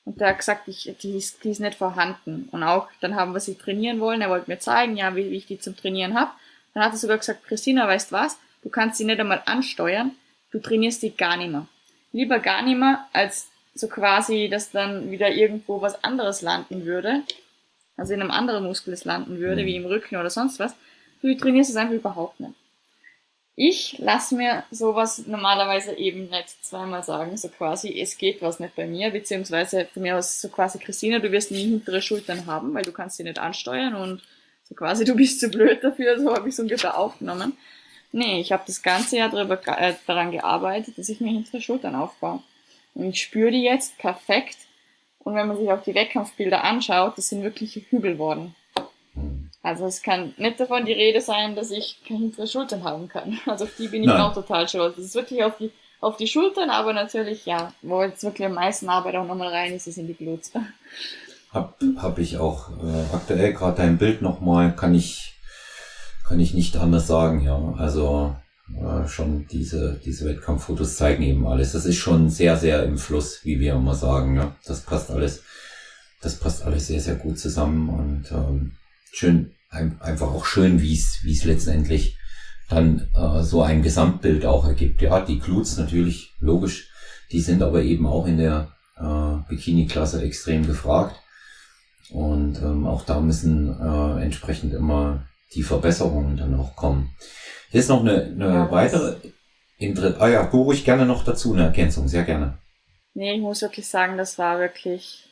Und der hat gesagt, ich, die, ist, die ist nicht vorhanden. Und auch, dann haben wir sie trainieren wollen. Er wollte mir zeigen, ja, wie, wie ich die zum Trainieren habe. Dann hat er sogar gesagt, Christina, weißt was? Du kannst sie nicht einmal ansteuern. Du trainierst die gar nicht mehr. Lieber gar nicht mehr, als so quasi, dass dann wieder irgendwo was anderes landen würde. Also in einem anderen Muskel es landen würde, mhm. wie im Rücken oder sonst was. Du trainierst es einfach überhaupt nicht. Ich lasse mir sowas normalerweise eben nicht zweimal sagen, so quasi, es geht was nicht bei mir, beziehungsweise von mir aus so quasi, Christina, du wirst nie hintere Schultern haben, weil du kannst sie nicht ansteuern und so quasi, du bist zu blöd dafür, so habe ich so ungefähr aufgenommen. Nee, ich habe das ganze Jahr darüber, äh, daran gearbeitet, dass ich mir hintere Schultern aufbaue. Und ich spüre die jetzt perfekt. Und wenn man sich auch die Wettkampfbilder anschaut, das sind wirkliche Hügel worden. Also es kann nicht davon die Rede sein, dass ich keine hintere Schultern haben kann. Also auf die bin ich Nein. auch total stolz. Das ist wirklich auf die, auf die Schultern, aber natürlich, ja, wo jetzt wirklich am meisten Arbeit auch nochmal rein ist, ist in die Glutes. Hab, hab ich auch äh, aktuell gerade dein Bild nochmal, kann ich, kann ich nicht anders sagen, ja. Also äh, schon diese, diese Wettkampffotos zeigen eben alles. Das ist schon sehr, sehr im Fluss, wie wir immer sagen. Ja. Das passt alles, das passt alles sehr, sehr gut zusammen und ähm, schön, einfach auch schön, wie es, wie es letztendlich dann äh, so ein Gesamtbild auch ergibt. Ja, die Glutes natürlich, logisch, die sind aber eben auch in der äh, Bikini-Klasse extrem gefragt. Und ähm, auch da müssen äh, entsprechend immer die Verbesserungen dann auch kommen. Hier ist noch eine, eine ja, weitere Inter Ah ja, du ruhig gerne noch dazu eine Ergänzung, sehr gerne. Nee, ich muss wirklich sagen, das war wirklich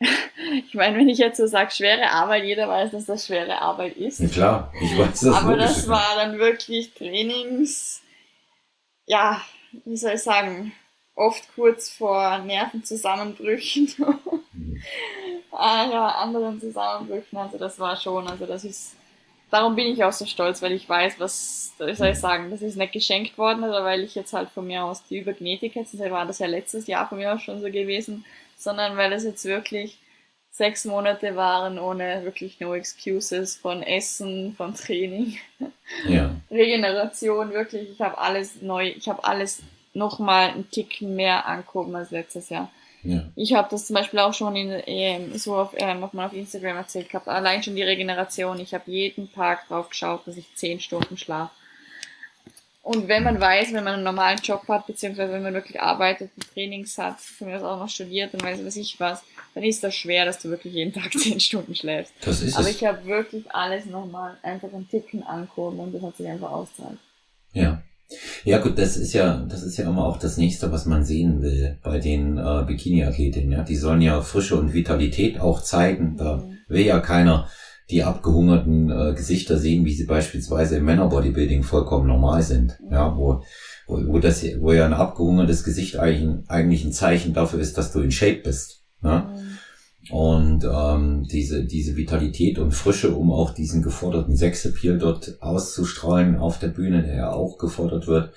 ich meine, wenn ich jetzt so sage, schwere Arbeit, jeder weiß, dass das schwere Arbeit ist. Ja, klar, ich weiß das. Aber das war dann wirklich Trainings, ja, wie soll ich sagen, oft kurz vor Nervenzusammenbrüchen. mhm. ah, ja, anderen Zusammenbrüchen. Also das war schon, also das ist, darum bin ich auch so stolz, weil ich weiß, was, soll ich sagen, das ist nicht geschenkt worden, oder weil ich jetzt halt von mir aus die Übergenetik das war das ja letztes Jahr von mir auch schon so gewesen, sondern weil es jetzt wirklich sechs Monate waren ohne wirklich no excuses von Essen, von Training, ja. Regeneration, wirklich. Ich habe alles neu, ich habe alles nochmal einen Ticken mehr angehoben als letztes Jahr. Ja. Ich habe das zum Beispiel auch schon in, ähm, so auf, äh, nochmal auf Instagram erzählt gehabt. Allein schon die Regeneration. Ich habe jeden Tag drauf geschaut, dass ich zehn Stunden schlafe. Und wenn man weiß, wenn man einen normalen Job hat, beziehungsweise wenn man wirklich arbeitet, Trainings hat, von mir auch noch studiert und weiß was ich was, dann ist das schwer, dass du wirklich jeden Tag zehn Stunden schläfst. Das ist Aber es. ich habe wirklich alles nochmal einfach einen Ticken angehoben und das hat sich einfach ausgezahlt. Ja. Ja gut, das ist ja, das ist ja immer auch das nächste, was man sehen will bei den äh, Bikini-Athletinnen. Ja, die sollen ja Frische und Vitalität auch zeigen. Da mhm. will ja keiner die abgehungerten äh, Gesichter sehen, wie sie beispielsweise im Männerbodybuilding vollkommen normal sind. Ja, wo, wo, wo das, wo ja ein abgehungertes Gesicht eigentlich, eigentlich ein Zeichen dafür ist, dass du in Shape bist. Ne? Mhm. Und ähm, diese, diese Vitalität und Frische, um auch diesen geforderten Sexappeal dort auszustrahlen auf der Bühne, der ja auch gefordert wird,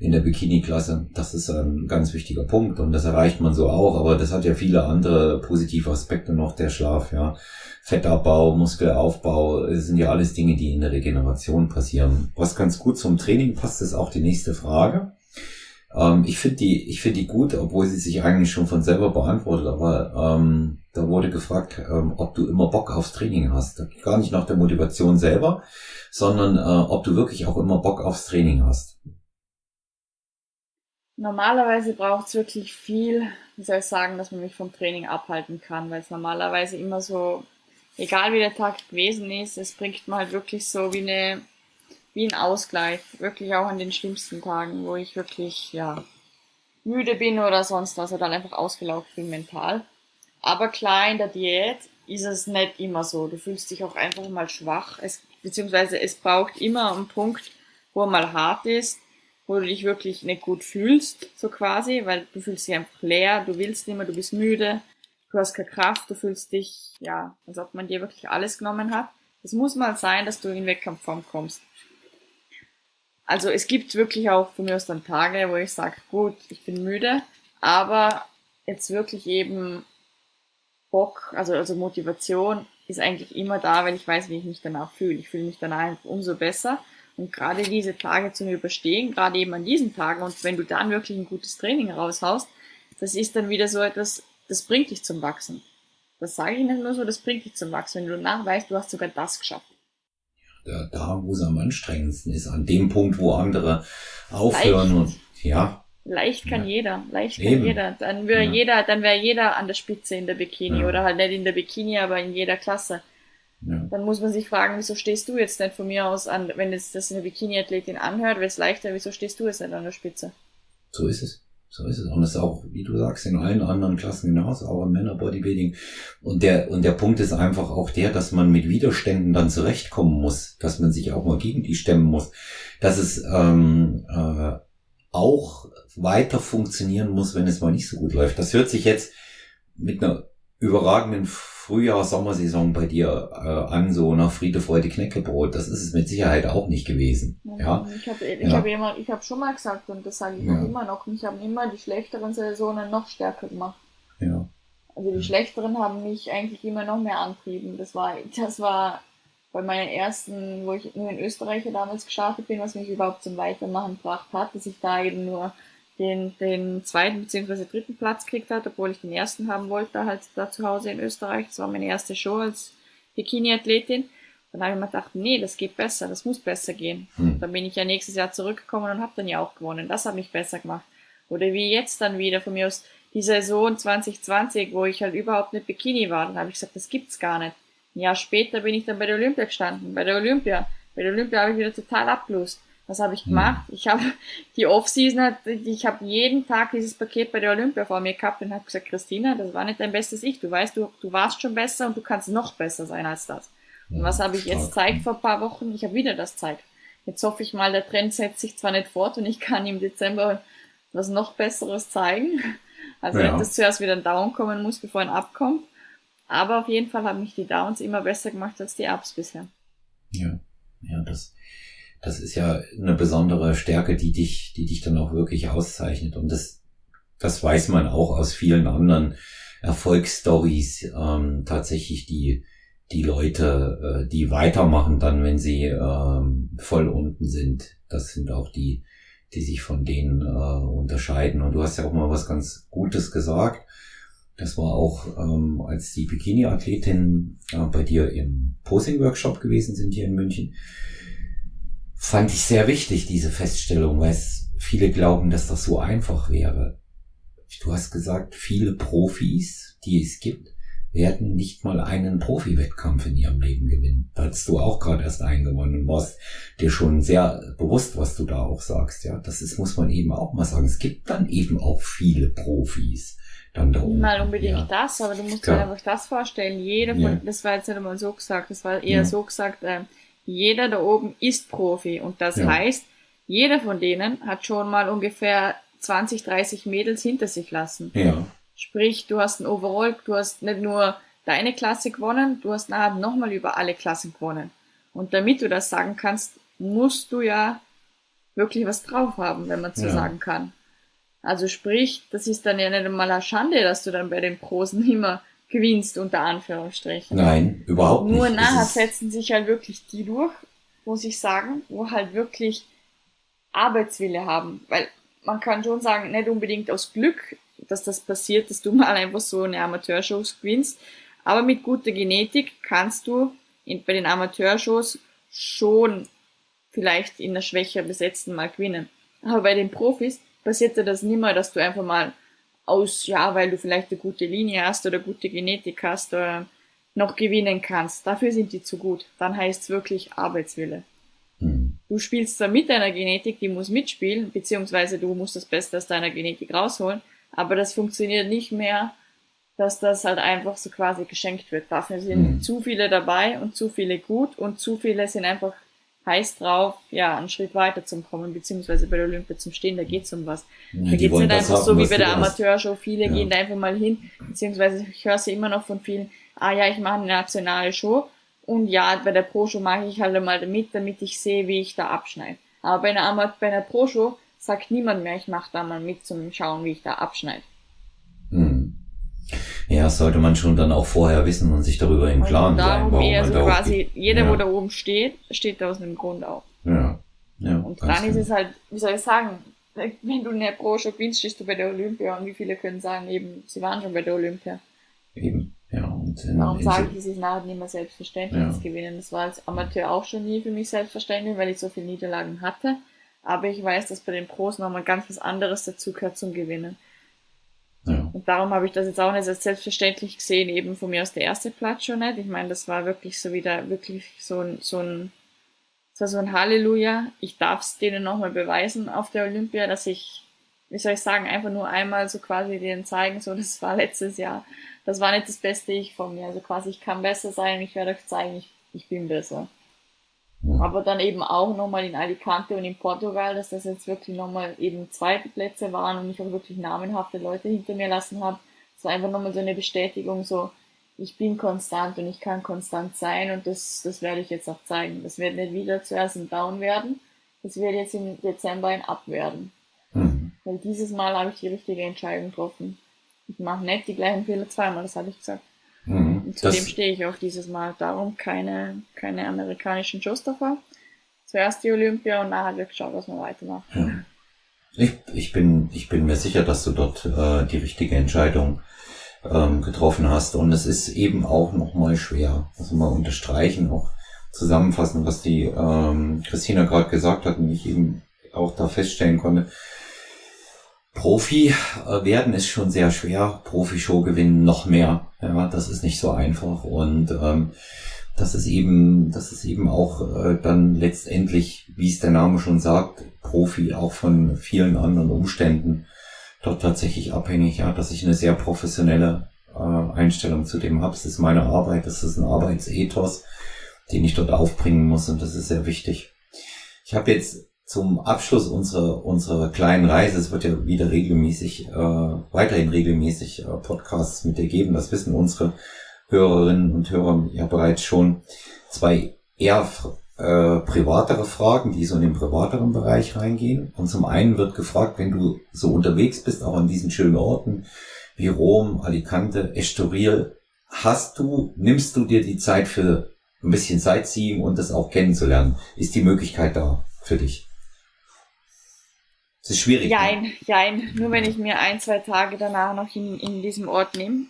in der Bikini-Klasse. Das ist ein ganz wichtiger Punkt und das erreicht man so auch, aber das hat ja viele andere positive Aspekte noch, der Schlaf, ja. Fettabbau, Muskelaufbau, sind ja alles Dinge, die in der Regeneration passieren. Was ganz gut zum Training passt, ist auch die nächste Frage. Ähm, ich finde die, ich finde die gut, obwohl sie sich eigentlich schon von selber beantwortet, aber ähm, da wurde gefragt, ähm, ob du immer Bock aufs Training hast. Gar nicht nach der Motivation selber, sondern äh, ob du wirklich auch immer Bock aufs Training hast. Normalerweise braucht es wirklich viel, wie soll ich sagen, dass man mich vom Training abhalten kann, weil es normalerweise immer so, egal wie der Tag gewesen ist, es bringt man halt wirklich so wie eine, wie ein Ausgleich, wirklich auch an den schlimmsten Tagen, wo ich wirklich, ja, müde bin oder sonst was, oder halt einfach ausgelaugt bin mental. Aber klar, in der Diät ist es nicht immer so. Du fühlst dich auch einfach mal schwach, es, beziehungsweise es braucht immer einen Punkt, wo er mal hart ist, wo du dich wirklich nicht gut fühlst, so quasi, weil du fühlst dich einfach leer, du willst nicht mehr, du bist müde, du hast keine Kraft, du fühlst dich, ja, als ob man dir wirklich alles genommen hat. Es muss mal sein, dass du in Wettkampfform kommst. Also es gibt wirklich auch von mir aus dann Tage, wo ich sage, gut, ich bin müde, aber jetzt wirklich eben Bock, also, also Motivation ist eigentlich immer da, weil ich weiß, wie ich mich danach fühle. Ich fühle mich danach umso besser. Und gerade diese Tage zu überstehen, gerade eben an diesen Tagen, und wenn du dann wirklich ein gutes Training raushaust, das ist dann wieder so etwas, das bringt dich zum Wachsen. Das sage ich nicht nur so, das bringt dich zum Wachsen. Wenn du nachweist, du hast sogar das geschafft. Da, da wo es am anstrengendsten ist, an dem Punkt, wo andere aufhören Leicht. und ja. Leicht kann ja. jeder, leicht Eben. kann jeder. Dann wäre ja. jeder, dann wäre jeder an der Spitze in der Bikini ja. oder halt nicht in der Bikini, aber in jeder Klasse. Dann muss man sich fragen, wieso stehst du jetzt nicht von mir aus an, wenn jetzt das eine Bikini-Athletin anhört, wäre es leichter, wieso stehst du jetzt nicht an der Spitze? So ist es. So ist es. Und das ist auch, wie du sagst, in allen anderen Klassen genauso, auch im Männer-Bodybuilding. Und der, und der Punkt ist einfach auch der, dass man mit Widerständen dann zurechtkommen muss, dass man sich auch mal gegen die stemmen muss, dass es ähm, äh, auch weiter funktionieren muss, wenn es mal nicht so gut läuft. Das hört sich jetzt mit einer überragenden Frühjahr, Sommersaison bei dir äh, an, so nach Friede, Freude, Knäckebrot. Das ist es mit Sicherheit auch nicht gewesen. Ja. Ich habe ich ja. hab immer, ich habe schon mal gesagt und das sage ich ja. immer noch, mich haben immer die schlechteren Saisonen noch stärker gemacht. Ja. Also die schlechteren haben mich eigentlich immer noch mehr antrieben. Das war, das war bei meinen ersten, wo ich nur in Österreich damals gestartet bin, was mich überhaupt zum Weitermachen gebracht hat, dass ich da eben nur den, den zweiten bzw. dritten Platz gekriegt hat, obwohl ich den ersten haben wollte, halt da zu Hause in Österreich. Das war meine erste Show als Bikini-Athletin. Dann habe ich mir gedacht, nee, das geht besser, das muss besser gehen. Hm. Dann bin ich ja nächstes Jahr zurückgekommen und habe dann ja auch gewonnen. Das hat mich besser gemacht. Oder wie jetzt dann wieder von mir aus die Saison 2020, wo ich halt überhaupt nicht Bikini war. Dann habe ich gesagt, das gibt's gar nicht. Ein Jahr später bin ich dann bei der Olympia gestanden. Bei der Olympia. Bei der Olympia habe ich wieder total abgelust. Was habe ich hm. gemacht? Ich habe die Off-Season, ich habe jeden Tag dieses Paket bei der Olympia vor mir gehabt und habe gesagt, Christina, das war nicht dein bestes Ich. Du weißt, du, du warst schon besser und du kannst noch besser sein als das. Und was habe ich jetzt zeigt vor ein paar Wochen? Ich habe wieder das zeigt. Jetzt hoffe ich mal, der Trend setzt sich zwar nicht fort und ich kann im Dezember was noch Besseres zeigen. Also ja. dass zuerst wieder ein Down kommen muss, bevor ein Up kommt. Aber auf jeden Fall haben mich die Downs immer besser gemacht als die Ups bisher. Ja, ja, das, das ist ja eine besondere Stärke, die dich, die dich dann auch wirklich auszeichnet. Und das, das weiß man auch aus vielen anderen Erfolgsstories, ähm, tatsächlich die, die Leute, äh, die weitermachen dann, wenn sie ähm, voll unten sind. Das sind auch die, die sich von denen äh, unterscheiden. Und du hast ja auch mal was ganz Gutes gesagt. Das war auch, ähm, als die Bikini-Athletin äh, bei dir im Posing-Workshop gewesen sind hier in München fand ich sehr wichtig, diese Feststellung, weil es viele glauben, dass das so einfach wäre. Du hast gesagt, viele Profis, die es gibt, werden nicht mal einen Profi-Wettkampf in ihrem Leben gewinnen. Da hast du auch gerade erst eingewonnen und warst dir schon sehr bewusst, was du da auch sagst. Ja, das ist, muss man eben auch mal sagen. Es gibt dann eben auch viele Profis. Dann da oben. Mal unbedingt ja. das, aber du musst dir einfach das vorstellen. Jeder von, ja. das war jetzt nicht einmal so gesagt, das war eher ja. so gesagt, äh, jeder da oben ist Profi und das ja. heißt, jeder von denen hat schon mal ungefähr 20, 30 Mädels hinter sich lassen. Ja. Sprich, du hast ein Overall, du hast nicht nur deine Klasse gewonnen, du hast nachher nochmal über alle Klassen gewonnen. Und damit du das sagen kannst, musst du ja wirklich was drauf haben, wenn man so ja. sagen kann. Also sprich, das ist dann ja nicht einmal eine Schande, dass du dann bei den Prosen immer gewinnst, unter Anführungsstrichen. Nein, überhaupt nicht. Nur nachher setzen sich halt wirklich die durch, muss ich sagen, wo halt wirklich Arbeitswille haben. Weil man kann schon sagen, nicht unbedingt aus Glück, dass das passiert, dass du mal einfach so eine Amateurshows gewinnst. Aber mit guter Genetik kannst du in, bei den Amateurshows schon vielleicht in der schwächer besetzten mal gewinnen. Aber bei den Profis passiert ja das nimmer, dass du einfach mal aus, ja, weil du vielleicht eine gute Linie hast oder gute Genetik hast oder noch gewinnen kannst. Dafür sind die zu gut. Dann heißt es wirklich Arbeitswille. Mhm. Du spielst zwar mit deiner Genetik, die muss mitspielen, beziehungsweise du musst das Beste aus deiner Genetik rausholen, aber das funktioniert nicht mehr, dass das halt einfach so quasi geschenkt wird. Dafür sind mhm. zu viele dabei und zu viele gut und zu viele sind einfach heiß drauf, ja, einen Schritt weiter zu kommen, beziehungsweise bei der Olympia zum Stehen, da geht's um was. Ja, da geht's nicht einfach haben, so wie bei der Amateurshow. Viele ja. gehen da einfach mal hin, beziehungsweise ich höre sie immer noch von vielen, ah ja, ich mache eine nationale Show und ja, bei der Pro-Show mache ich halt mal mit, damit ich sehe, wie ich da abschneide. Aber bei einer, bei einer Pro-Show sagt niemand mehr, ich mache da mal mit zum Schauen, wie ich da abschneide. Ja, sollte man schon dann auch vorher wissen und sich darüber im Klaren sein. Warum eher so quasi, jeder, ja. wo da oben steht, steht da aus einem Grund auch. Ja. ja und dann ist es halt, wie soll ich sagen, wenn du eine Pro schon gewinnst, stehst du bei der Olympia und wie viele können sagen, eben, sie waren schon bei der Olympia. Eben, ja. Und in, Warum sage ich, es ist nachher nicht mehr selbstverständlich, Ja. das Gewinnen. Das war als Amateur auch schon nie für mich selbstverständlich, weil ich so viele Niederlagen hatte. Aber ich weiß, dass bei den Pros nochmal ganz was anderes dazu gehört zum Gewinnen. Und darum habe ich das jetzt auch nicht als selbstverständlich gesehen, eben von mir aus der erste Platz schon nicht. Ich meine, das war wirklich so wieder, wirklich so ein, so ein, das war so ein Halleluja. Ich darf es denen nochmal beweisen auf der Olympia, dass ich, wie soll ich sagen, einfach nur einmal so quasi denen zeigen, so das war letztes Jahr. Das war nicht das beste Ich von mir. Also quasi, ich kann besser sein, ich werde euch zeigen, ich, ich bin besser. Aber dann eben auch nochmal in Alicante und in Portugal, dass das jetzt wirklich nochmal eben zweite Plätze waren und ich auch wirklich namenhafte Leute hinter mir lassen habe. Es war einfach nochmal so eine Bestätigung, so ich bin konstant und ich kann konstant sein und das, das werde ich jetzt auch zeigen. Das wird nicht wieder zuerst ein Down werden, das wird jetzt im Dezember ein Up werden. Mhm. Weil dieses Mal habe ich die richtige Entscheidung getroffen. Ich mache nicht die gleichen Fehler zweimal, das habe ich gesagt. Und zu dem Das, stehe ich auch dieses Mal. Darum keine, keine amerikanischen Shows davor. Zuerst die Olympia und nachher wird geschaut, was man weitermacht. ich, ich, bin, ich bin mir sicher, dass du dort äh, die richtige Entscheidung ähm, getroffen hast. Und es ist eben auch nochmal schwer. Also mal unterstreichen, auch zusammenfassen, was die ähm, Christina gerade gesagt hat und ich eben auch da feststellen konnte. Profi äh, werden ist schon sehr schwer. Profi-Show gewinnen noch mehr. Ja, das ist nicht so einfach. Und ähm, das ist eben, das ist eben auch äh, dann letztendlich, wie es der Name schon sagt, Profi auch von vielen anderen Umständen dort tatsächlich abhängig, ja, dass ich eine sehr professionelle äh, Einstellung zu dem habe. Es ist meine Arbeit, das ist ein Arbeitsethos, den ich dort aufbringen muss und das ist sehr wichtig. Ich habe jetzt zum Abschluss unserer, unserer kleinen Reise, es wird ja wieder regelmäßig, äh, weiterhin regelmäßig äh, Podcasts mit dir geben, das wissen unsere Hörerinnen und Hörer ja bereits schon, zwei eher äh, privatere Fragen, die so in den privateren Bereich reingehen. Und zum einen wird gefragt, wenn du so unterwegs bist, auch an diesen schönen Orten wie Rom, Alicante, Estoril, hast du, nimmst du dir die Zeit für ein bisschen Sightseeing und das auch kennenzulernen? Ist die Möglichkeit da für dich? Es ist schwierig. ne? Jein, jein. Nur wenn ich mir ein, zwei Tage danach noch in, in diesem Ort nehme.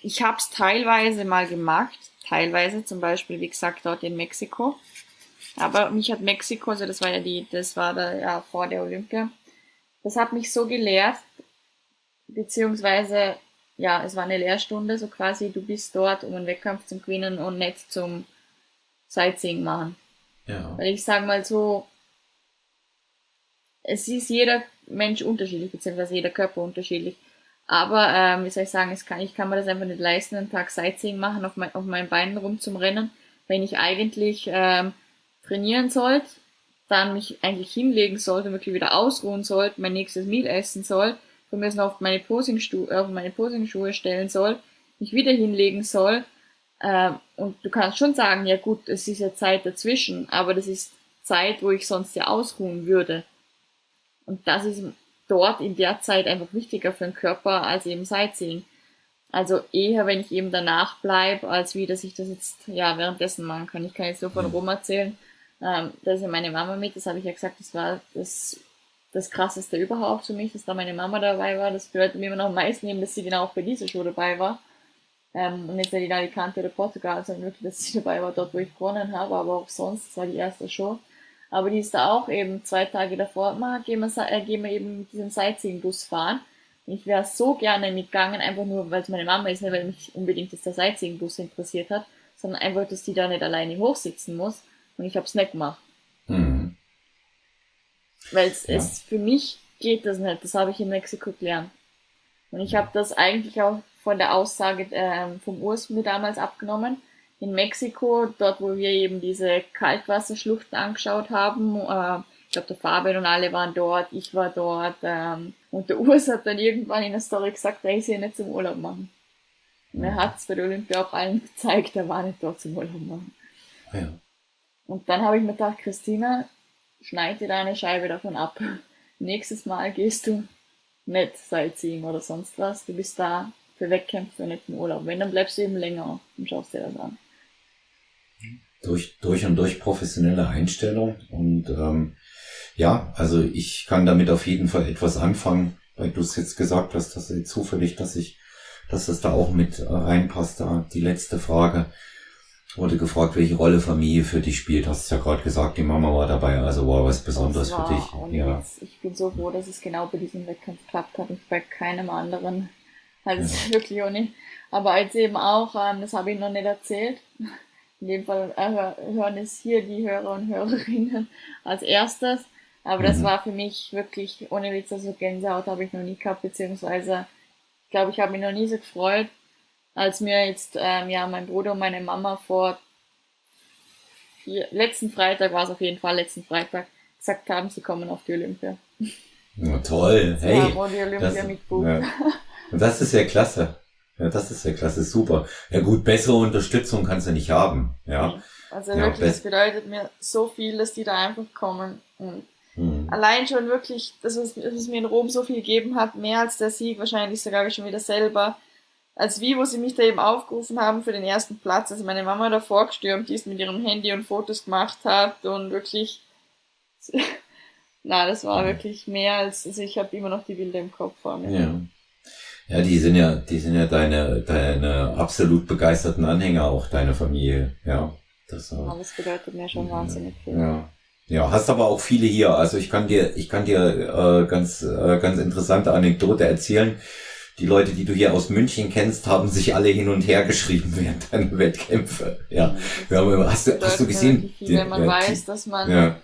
Ich habe es teilweise mal gemacht. Teilweise, zum Beispiel, wie gesagt, dort in Mexiko. Aber mich hat Mexiko, also das war ja die, das war da ja vor der Olympia. Das hat mich so gelehrt, beziehungsweise, ja, es war eine Lehrstunde, so quasi, du bist dort, um einen Wettkampf zu gewinnen und nicht zum Sightseeing machen. Ja. Weil ich sage mal so, es ist jeder Mensch unterschiedlich, beziehungsweise jeder Körper unterschiedlich. Aber, ähm, wie soll ich sagen, kann, ich kann mir das einfach nicht leisten, einen Tag Sightseeing machen, auf, mein, auf meinen Beinen rumzumrennen, wenn ich eigentlich ähm, trainieren sollte, dann mich eigentlich hinlegen sollte, wirklich wieder ausruhen sollte, mein nächstes Meal essen soll, von mir noch auf meine Posingschuhe, meine Posingschuhe stellen soll, mich wieder hinlegen soll. Ähm, und du kannst schon sagen, ja gut, es ist ja Zeit dazwischen, aber das ist Zeit, wo ich sonst ja ausruhen würde. Und das ist dort in der Zeit einfach wichtiger für den Körper als eben Sightseeing. Also eher, wenn ich eben danach bleibe, als wie, dass ich das jetzt ja währenddessen machen kann. Ich kann jetzt nur von Rom erzählen. Ähm, da ist ja meine Mama mit, das habe ich ja gesagt, das war das, das krasseste überhaupt für mich, dass da meine Mama dabei war. Das bedeutet mir immer noch am meisten eben, dass sie genau auch bei dieser Show dabei war. Ähm, und nicht in Alicante oder Portugal, sondern wirklich, dass sie dabei war, dort wo ich gewonnen habe, aber auch sonst, das war die erste Show. Aber die ist da auch eben zwei Tage davor, mal gehen wir, äh, gehen wir eben mit diesem Sightseeing-Bus fahren. Ich wäre so gerne mitgegangen, einfach nur, weil es meine Mama ist, nicht weil mich unbedingt jetzt der Sightseeing-Bus interessiert hat, sondern einfach, dass die da nicht alleine hochsitzen muss. Und ich habe es nicht gemacht. Mhm. Weil es Ja. für mich geht das nicht. Das habe ich in Mexiko gelernt. Und ich habe das eigentlich auch von der Aussage ähm, vom Urs mir damals abgenommen. In Mexiko, dort wo wir eben diese Kaltwasserschluchten angeschaut haben, äh, ich glaube der Fabian und alle waren dort, ich war dort ähm, und der Urs hat dann irgendwann in der Story gesagt, er ist hier nicht zum Urlaub machen. Und er hat es bei der Olympia auch allen gezeigt, er war nicht dort zum Urlaub machen. Ja. Und dann habe ich mir gedacht, Christina, schneid dir deine Scheibe davon ab. Nächstes Mal gehst du nicht Sightseeing oder sonst was. Du bist da für Wettkämpfe und nicht im Urlaub. Wenn, dann bleibst du eben länger und schaust dir das an. Durch, durch und durch professionelle Einstellung. Und ähm, Ja, also ich kann damit auf jeden Fall etwas anfangen, weil du es jetzt gesagt hast, dass zufällig, dass ich, dass das da auch mit reinpasst. Da die letzte Frage wurde gefragt, welche Rolle Familie für dich spielt. Hast du ja gerade gesagt, die Mama war dabei, also war was Besonderes für dich. Ja. Ich bin so froh, dass es genau bei diesem Wettkampf geklappt hat und bei keinem anderen. Also ja. wirklich auch nicht. Aber als eben auch, ähm, das habe ich noch nicht erzählt, in dem Fall äh, hören es hier die Hörer und Hörerinnen als erstes. Aber das mhm. war für mich wirklich, ohne Witz, also Gänsehaut habe ich noch nie gehabt, beziehungsweise, ich glaube, ich habe mich noch nie so gefreut, als mir jetzt, ähm, ja, mein Bruder und meine Mama vor vier, letzten Freitag war es auf jeden Fall, letzten Freitag, gesagt haben, sie kommen auf die Olympia. Ja, toll, hey. Ja, die Olympia das, mit ja. Und das ist ja klasse. Ja, das ist ja klasse, super. Ja gut, bessere Unterstützung kannst du nicht haben, ja. Also ja, wirklich, das bedeutet mir so viel, dass die da einfach kommen. Und mhm. allein schon wirklich, dass es, dass es mir in Rom so viel gegeben hat, mehr als der Sieg, wahrscheinlich sogar schon wieder selber. Als wie, wo sie mich da eben aufgerufen haben für den ersten Platz. Also meine Mama davor gestürmt ist, mit ihrem Handy und Fotos gemacht hat und wirklich, na, das war mhm. wirklich mehr als, also ich habe immer noch die Bilder im Kopf vor mir. Ja. Ja, die sind ja, die sind ja deine, deine absolut begeisterten Anhänger, auch deine Familie, ja. Das, das bedeutet mir schon wahnsinnig viel. Ja. Ja, hast aber auch viele hier. Also ich kann dir, ich kann dir äh, ganz, äh, ganz interessante Anekdote erzählen. Die Leute, die du hier aus München kennst, haben sich alle hin und her geschrieben während deiner Wettkämpfe. Ja, ja aber hast du, hast du gesehen? Wenn man ja, weiß, dass man, ja.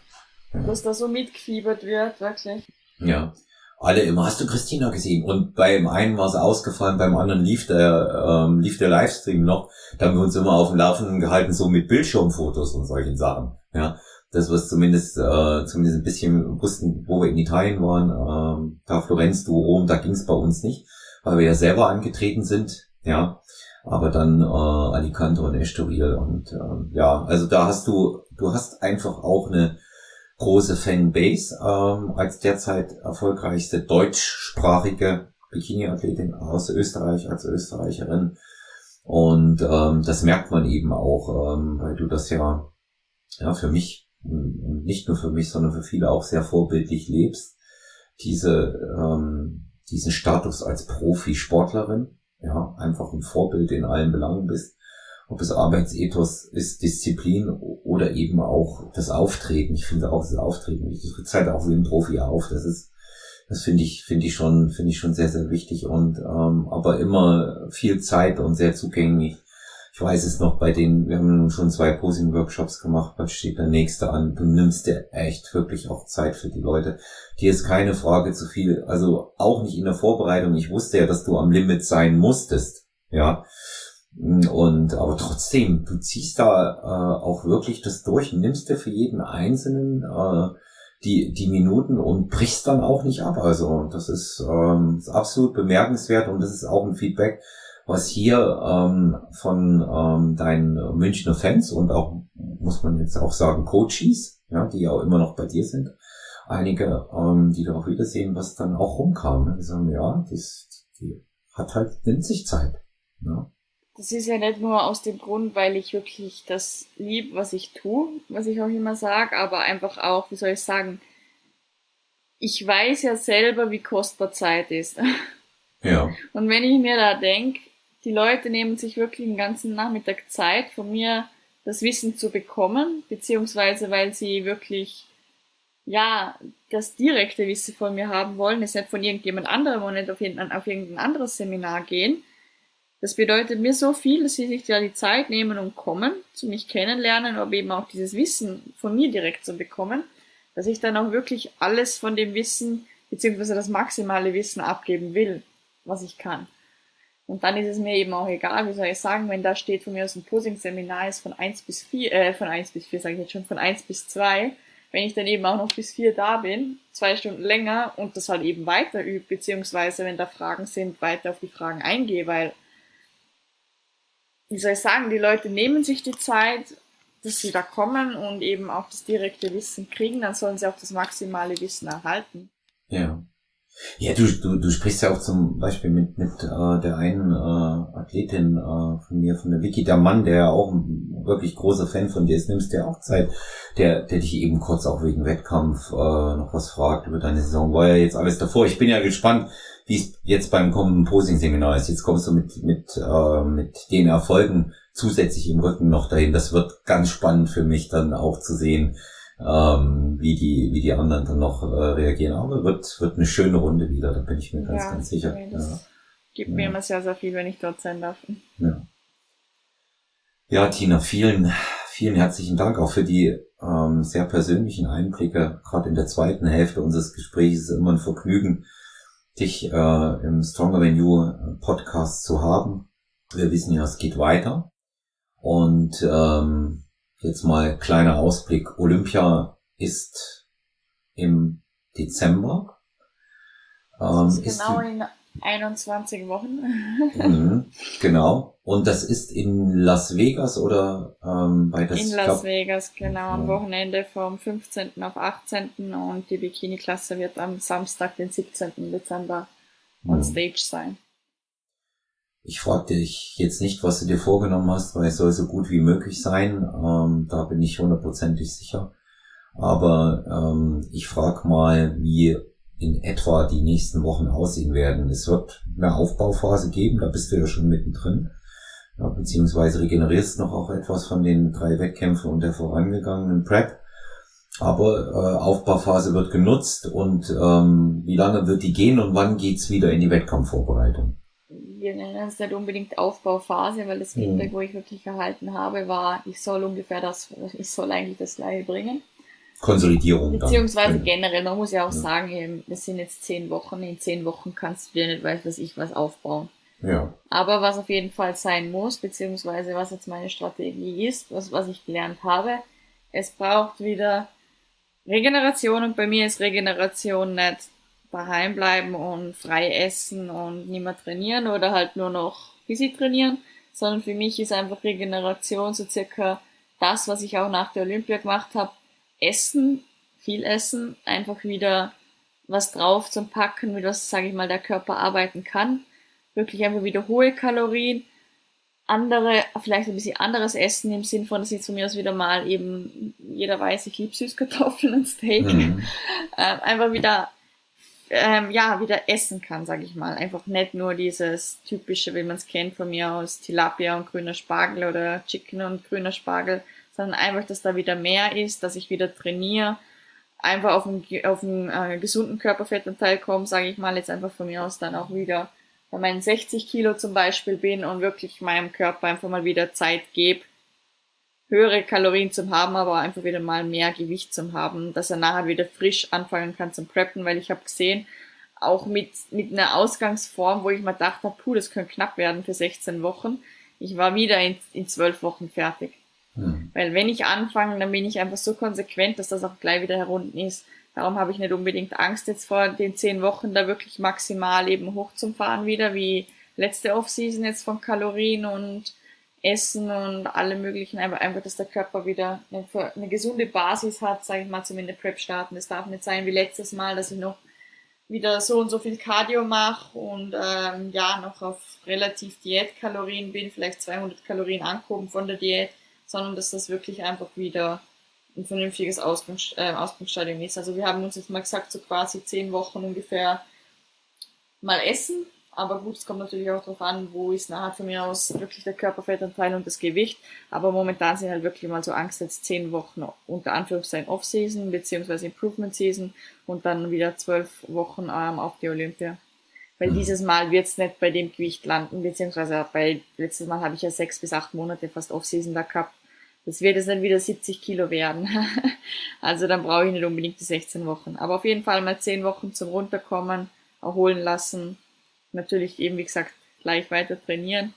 dass da so mitgefiebert wird, wirklich. Ja alle immer, hast du Christina gesehen? Und beim einen war es ausgefallen, beim anderen lief der, ähm, lief der Livestream noch. Da haben wir uns immer auf dem Laufenden gehalten, so mit Bildschirmfotos und solchen Sachen. Ja, das was zumindest, äh, zumindest ein bisschen wussten, wo wir in Italien waren. Ähm, da Florenz, du Rom, da ging es bei uns nicht, weil wir ja selber angetreten sind. Ja, aber dann äh, Alicante und Estoril und äh, ja, also da hast du, du hast einfach auch eine große Fanbase ähm, als derzeit erfolgreichste deutschsprachige Bikini-Athletin aus Österreich als Österreicherin. Und ähm, das merkt man eben auch, ähm, weil du das ja, ja für mich, nicht nur für mich, sondern für viele auch sehr vorbildlich lebst. Diese, ähm, diesen Status als Profisportlerin, ja, einfach ein Vorbild in allen Belangen bist ob es Arbeitsethos ist, Disziplin oder eben auch das Auftreten. Ich finde auch das Auftreten. Ich tritt halt auch wie ein Profi auf. Das ist, das finde ich, finde ich schon, finde ich schon sehr, sehr wichtig und ähm, aber immer viel Zeit und sehr zugänglich. Ich weiß es noch bei den, wir haben schon zwei Posing-Workshops gemacht, was steht der nächste an? Du nimmst dir echt wirklich auch Zeit für die Leute. Dir ist keine Frage zu viel, also auch nicht in der Vorbereitung. Ich wusste ja, dass du am Limit sein musstest, ja. Und aber trotzdem, du ziehst da äh, auch wirklich das durch, nimmst dir für jeden Einzelnen äh, die, die Minuten und brichst dann auch nicht ab. Also das ist, ähm, ist absolut bemerkenswert und das ist auch ein Feedback, was hier ähm, von ähm, deinen Münchner Fans und auch, muss man jetzt auch sagen, Coaches, ja, die ja auch immer noch bei dir sind, einige, ähm, die da auch wiedersehen, was dann auch rumkam. Ne? Die sagen, ja, das, die hat halt, nimmt sich Zeit. Ja. Das ist ja nicht nur aus dem Grund, weil ich wirklich das lieb, was ich tue, was ich auch immer sage, aber einfach auch, wie soll ich sagen, ich weiß ja selber, wie kostbar Zeit ist. Ja. Und wenn ich mir da denke, die Leute nehmen sich wirklich den ganzen Nachmittag Zeit, von mir das Wissen zu bekommen, beziehungsweise weil sie wirklich, ja, das direkte Wissen von mir haben wollen, es nicht von irgendjemand anderem und nicht auf irgendein, auf irgendein anderes Seminar gehen, das bedeutet mir so viel, dass sie sich da die Zeit nehmen und kommen, zu mich kennenlernen, aber eben auch dieses Wissen von mir direkt zu bekommen, dass ich dann auch wirklich alles von dem Wissen, beziehungsweise das maximale Wissen abgeben will, was ich kann. Und dann ist es mir eben auch egal, wie soll ich sagen, wenn da steht von mir aus ein Posing-Seminar ist von eins bis vier, äh, von eins bis vier sage ich jetzt schon, von eins bis zwei, wenn ich dann eben auch noch bis vier da bin, zwei Stunden länger und das halt eben weiter übe, beziehungsweise wenn da Fragen sind, weiter auf die Fragen eingehe, weil wie soll ich sagen, die Leute nehmen sich die Zeit, dass sie da kommen und eben auch das direkte Wissen kriegen, dann sollen sie auch das maximale Wissen erhalten. Ja. Ja, du, du, du sprichst ja auch zum Beispiel mit, mit äh, der einen äh, Athletin äh, von mir, von der Vicky, der Mann, der ja auch ein wirklich großer Fan von dir ist, nimmst dir auch Zeit, der, der dich eben kurz auch wegen Wettkampf äh, noch was fragt über deine Saison. War ja jetzt alles davor. Ich bin ja gespannt, wie es jetzt beim kommenden Posing-Seminar ist. Jetzt kommst du mit, mit, äh, mit den Erfolgen zusätzlich im Rücken noch dahin. Das wird ganz spannend für mich dann auch zu sehen, ähm, wie die wie die anderen dann noch äh, reagieren. Aber wird wird eine schöne Runde wieder, da bin ich mir ganz Ja, ganz sicher. nee, Ja. Gibt Ja. mir immer sehr, sehr viel, wenn ich dort sein darf. Ja. ja, Tina, vielen vielen herzlichen Dank auch für die ähm, sehr persönlichen Einblicke. Gerade in der zweiten Hälfte unseres Gesprächs ist es immer ein Vergnügen, dich äh, im Stronger Than You Podcast zu haben. Wir wissen ja, es geht weiter. Und ähm, jetzt mal kleiner Ausblick. Olympia ist im Dezember. Ähm, ist genau in 21 Wochen. Mhm, genau. Und das ist in Las Vegas oder ähm, bei das in Las glaub, Vegas, genau, am. Wochenende vom 15. auf 18. und die Bikini-Klasse wird am Samstag, den 17. Dezember on Mhm. Stage sein. Ich fragte dich jetzt nicht, was du dir vorgenommen hast, weil es soll so gut wie möglich sein. Ähm, da bin ich hundertprozentig sicher. Aber ähm, ich frage mal, wie in etwa die nächsten Wochen aussehen werden. Es wird eine Aufbauphase geben, da bist du ja schon mittendrin. Ja, beziehungsweise regenerierst noch auch etwas von den drei Wettkämpfen und der vorangegangenen Prep. Aber äh, Aufbauphase wird genutzt und ähm, wie lange wird die gehen und wann geht's wieder in die Wettkampfvorbereitung? Wir nennen es nicht unbedingt Aufbauphase, weil das Mhm. Feedback, wo ich wirklich erhalten habe, war, ich soll ungefähr das, ich soll eigentlich das gleiche bringen. Konsolidierung dann. Beziehungsweise Ja. generell, man muss ja auch Ja. sagen, eben, das sind jetzt zehn Wochen, in zehn Wochen kannst du dir nicht weiß was ich was aufbauen. Ja. Aber was auf jeden Fall sein muss, beziehungsweise was jetzt meine Strategie ist, was, was ich gelernt habe, es braucht wieder Regeneration und bei mir ist Regeneration nicht daheim bleiben und frei essen und nicht mehr trainieren oder halt nur noch Physik trainieren, sondern für mich ist einfach Regeneration so circa das, was ich auch nach der Olympia gemacht habe. Essen, viel essen, einfach wieder was drauf zum Packen, mit was, sage ich mal, der Körper arbeiten kann. Wirklich einfach wieder hohe Kalorien, andere, vielleicht ein bisschen anderes Essen im Sinn von, dass ich von mir aus wieder mal eben, jeder weiß, ich liebe Süßkartoffeln und Steak, Mhm. ähm, einfach wieder, ähm, ja, wieder essen kann, sage ich mal. Einfach nicht nur dieses typische, wie man es kennt von mir aus, Tilapia und grüner Spargel oder Chicken und grüner Spargel, sondern einfach, dass da wieder mehr ist, dass ich wieder trainiere, einfach auf einen, auf einen äh, gesunden Körperfettanteil komme, sage ich mal, jetzt einfach von mir aus dann auch wieder bei meinen 60 Kilo zum Beispiel bin und wirklich meinem Körper einfach mal wieder Zeit gebe, höhere Kalorien zu haben, aber einfach wieder mal mehr Gewicht zu haben, dass er nachher wieder frisch anfangen kann zum Preppen, weil ich habe gesehen, auch mit, mit einer Ausgangsform, wo ich mir gedacht habe, puh, das könnte knapp werden für 16 Wochen, ich war wieder in, in 12 Wochen fertig. Mhm. Weil wenn ich anfange, dann bin ich einfach so konsequent, dass das auch gleich wieder herunten ist. Darum habe ich nicht unbedingt Angst, jetzt vor den zehn Wochen da wirklich maximal eben hochzufahren wieder, wie letzte Offseason jetzt von Kalorien und Essen und alle möglichen, aber einfach, dass der Körper wieder eine, eine gesunde Basis hat, sage ich mal, zum in der Prep starten. Es darf nicht sein wie letztes Mal, dass ich noch wieder so und so viel Cardio mache und ähm, ja, noch auf relativ Diätkalorien bin, vielleicht 200 Kalorien angehoben von der Diät, sondern dass das wirklich einfach wieder ein vernünftiges Ausgangs äh, Ausgangsstadium ist. Also wir haben uns jetzt mal gesagt, so quasi zehn Wochen ungefähr mal essen. Aber gut, es kommt natürlich auch darauf an, wo ist nachher von mir aus wirklich der Körperfettanteil und das Gewicht. Aber momentan sind halt wirklich mal so Angst jetzt zehn Wochen unter Anführungszeichen Off-Season beziehungsweise Improvement-Season und dann wieder zwölf Wochen ähm, auf die Olympia. Weil Mhm. dieses Mal wird es nicht bei dem Gewicht landen, beziehungsweise bei letztes Mal habe ich ja sechs bis acht Monate fast Off-Season da gehabt. Das wird jetzt nicht wieder 70 Kilo werden. also dann brauche ich nicht unbedingt die 16 Wochen. Aber auf jeden Fall mal 10 Wochen zum Runterkommen, erholen lassen. Natürlich eben, wie gesagt, gleich weiter trainieren.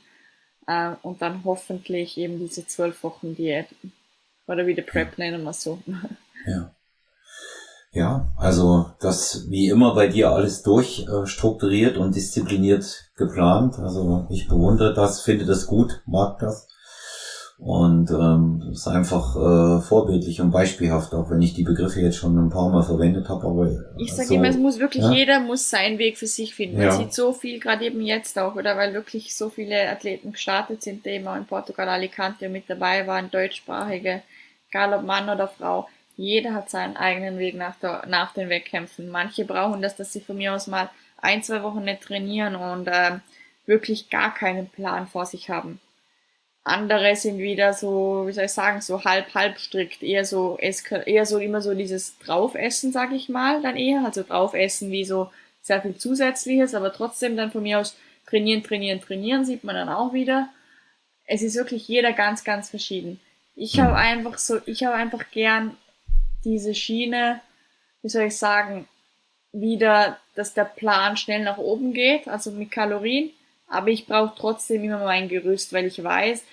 Äh, und dann hoffentlich eben diese 12 Wochen Diät. Oder wie die Prep nennen wir es so. Ja. Ja, also das wie immer bei dir alles durchstrukturiert und diszipliniert geplant. Also ich bewundere das, finde das gut, mag das. Und ähm, das ist einfach äh, vorbildlich und beispielhaft, auch wenn ich die Begriffe jetzt schon ein paar Mal verwendet habe. Aber ich sage so, immer, es muss wirklich ja? jeder muss seinen Weg für sich finden. Man ja. sieht so viel, gerade eben jetzt auch, oder weil wirklich so viele Athleten gestartet sind, die immer in Portugal Alicante mit dabei waren, deutschsprachige, egal ob Mann oder Frau. Jeder hat seinen eigenen Weg nach, der, nach den Wettkämpfen. Manche brauchen das, dass sie von mir aus mal ein, zwei Wochen nicht trainieren und äh, wirklich gar keinen Plan vor sich haben andere sind wieder so, wie soll ich sagen, so halb, halb strikt, eher so, eher so immer so dieses Draufessen, sag ich mal, dann eher, also Draufessen wie so sehr viel Zusätzliches, aber trotzdem dann von mir aus trainieren, trainieren, trainieren, sieht man dann auch wieder. Es ist wirklich jeder ganz, ganz verschieden. Ich habe einfach so, ich habe einfach gern diese Schiene, wie soll ich sagen, wieder, dass der Plan schnell nach oben geht, also mit Kalorien, aber ich brauche trotzdem immer mein Gerüst, weil ich weiß,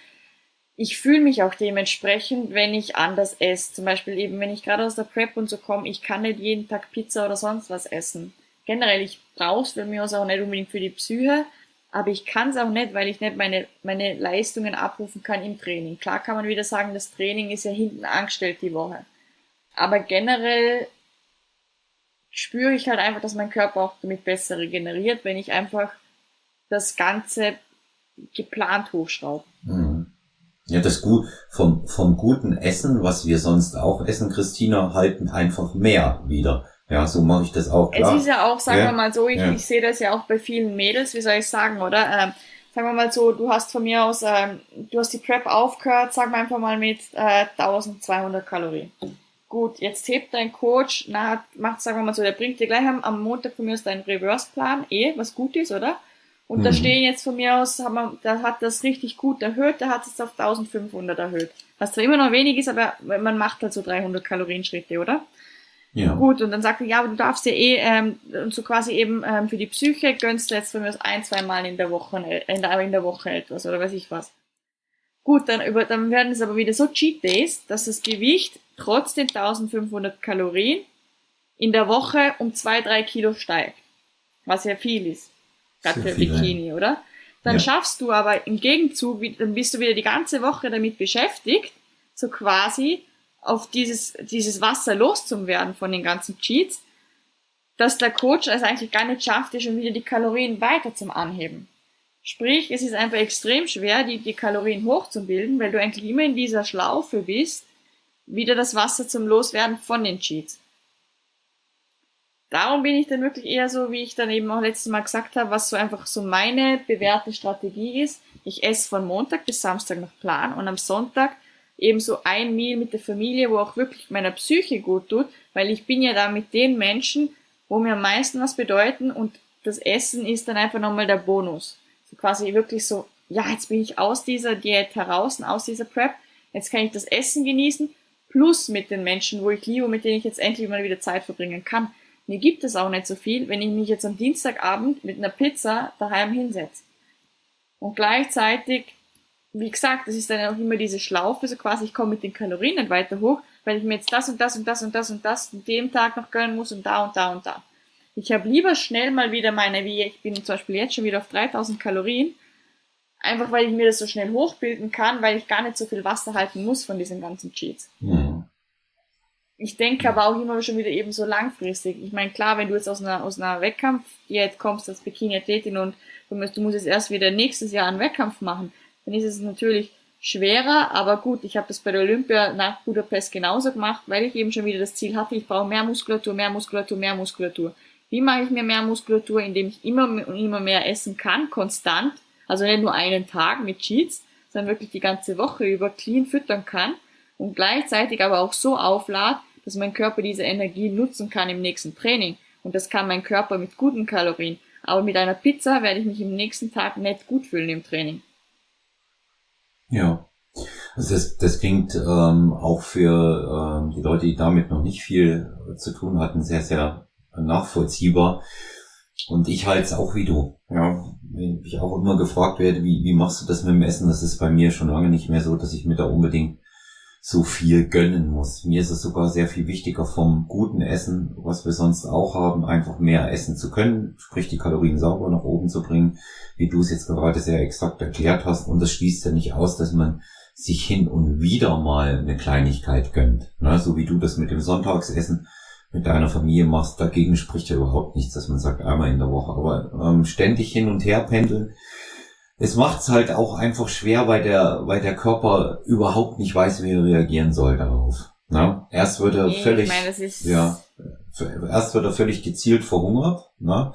ich fühle mich auch dementsprechend, wenn ich anders esse. Zum Beispiel eben, wenn ich gerade aus der Prep und so komme, ich kann nicht jeden Tag Pizza oder sonst was essen. Generell, ich brauche es für mich auch nicht unbedingt für die Psyche, aber ich kann es auch nicht, weil ich nicht meine, meine Leistungen abrufen kann im Training. Klar kann man wieder sagen, das Training ist ja hinten angestellt die Woche. Aber generell spüre ich halt einfach, dass mein Körper auch damit besser regeneriert, wenn ich einfach das Ganze geplant hochschraube. Mhm. Ja, das gut vom, vom guten Essen, was wir sonst auch essen, Christina, halten einfach mehr wieder. Ja, so mache ich das auch. Klar. Es ist ja auch, sagen ja. wir mal so, ich, ja. ich sehe das ja auch bei vielen Mädels, wie soll ich sagen, oder? Ähm, sagen wir mal so, du hast von mir aus, ähm, du hast die Prep aufgehört, sagen wir einfach mal mit äh, 1200 Kalorien. Gut, jetzt hebt dein Coach, na, macht, sagen wir mal so, der bringt dir gleich am, am Montag von mir aus deinen Reverse-Plan, eh, was gut ist, oder? Und mhm. da stehen jetzt von mir aus, haben wir, da hat das richtig gut erhöht, der hat es auf 1500 erhöht. Was zwar immer noch wenig ist, aber man macht halt so 300 Kalorienschritte, oder? Ja. Gut, und dann sagt er, ja, aber du darfst ja eh, ähm, und so quasi eben ähm, für die Psyche gönnst du jetzt von mir aus ein, zwei Mal in der Woche, in der, in der Woche etwas, oder weiß ich was. Gut, dann, über, dann werden es aber wieder so Cheat Days, dass das Gewicht trotz den 1500 Kalorien in der Woche um zwei, drei Kilo steigt. Was ja viel ist gerade für Bikini, oder? Dann ja. schaffst du aber im Gegenzug, dann bist du wieder die ganze Woche damit beschäftigt, so quasi auf dieses, dieses Wasser loszuwerden von den ganzen Cheats, dass der Coach es eigentlich gar nicht schafft, dir schon wieder die Kalorien weiter zum Anheben. Sprich, es ist einfach extrem schwer, die, die Kalorien hochzubilden, weil du eigentlich immer in dieser Schlaufe bist, wieder das Wasser zum Loswerden von den Cheats. Darum bin ich dann wirklich eher so, wie ich dann eben auch letztes Mal gesagt habe, was so einfach so meine bewährte Strategie ist. Ich esse von Montag bis Samstag nach Plan und am Sonntag eben so ein Meal mit der Familie, wo auch wirklich meiner Psyche gut tut, weil ich bin ja da mit den Menschen, wo mir am meisten was bedeuten und das Essen ist dann einfach nochmal der Bonus. So quasi wirklich so, ja, jetzt bin ich aus dieser Diät heraus, aus dieser Prep, jetzt kann ich das Essen genießen, plus mit den Menschen, wo ich liebe, mit denen ich jetzt endlich mal wieder Zeit verbringen kann. Mir gibt es auch nicht so viel, wenn ich mich jetzt am Dienstagabend mit einer Pizza daheim hinsetze. Und gleichzeitig, wie gesagt, das ist dann auch immer diese Schlaufe, so quasi, ich komme mit den Kalorien nicht weiter hoch, weil ich mir jetzt das und das und das und das und das an dem Tag noch gönnen muss und da und da und da. Ich habe lieber schnell mal wieder meine, wie ich bin zum Beispiel jetzt schon wieder auf 3000 Kalorien, einfach weil ich mir das so schnell hochbilden kann, weil ich gar nicht so viel Wasser halten muss von diesen ganzen Cheats. Mhm. Ich denke aber auch immer schon wieder eben so langfristig. Ich meine, klar, wenn du jetzt aus einer, aus einer Wettkampf jetzt kommst als Bikini-Athletin und du musst, du musst jetzt erst wieder nächstes Jahr einen Wettkampf machen, dann ist es natürlich schwerer, aber gut, ich habe das bei der Olympia nach Budapest genauso gemacht, weil ich eben schon wieder das Ziel hatte, ich brauche mehr Muskulatur, mehr Muskulatur, mehr Muskulatur. Wie mache ich mir mehr Muskulatur, indem ich immer und immer mehr essen kann, konstant, also nicht nur einen Tag mit Cheats, sondern wirklich die ganze Woche über clean füttern kann und gleichzeitig aber auch so auflad, dass mein Körper diese Energie nutzen kann im nächsten Training. Und das kann mein Körper mit guten Kalorien. Aber mit einer Pizza werde ich mich im nächsten Tag nicht gut fühlen im Training. Ja. Also das, das klingt ähm, auch für ähm, die Leute, die damit noch nicht viel zu tun hatten, sehr, sehr nachvollziehbar. Und ich halte es auch wie du. Ja, wenn ich auch immer gefragt werde, wie, wie machst du das mit dem Essen? Das ist bei mir schon lange nicht mehr so, dass ich mir da unbedingt so viel gönnen muss. Mir ist es sogar sehr viel wichtiger vom guten Essen, was wir sonst auch haben, einfach mehr essen zu können, sprich die Kalorien sauber nach oben zu bringen, wie du es jetzt gerade sehr exakt erklärt hast. Und das schließt ja nicht aus, dass man sich hin und wieder mal eine Kleinigkeit gönnt. Ne? So wie du das mit dem Sonntagsessen mit deiner Familie machst, dagegen spricht ja überhaupt nichts, dass man sagt, einmal in der Woche. Aber ähm, ständig hin und her pendeln, es macht es halt auch einfach schwer, weil der, weil der Körper überhaupt nicht weiß, wie er reagieren soll darauf. Na? Erst wird er Nee, völlig, meine, ja, erst wird er völlig gezielt verhungert, na?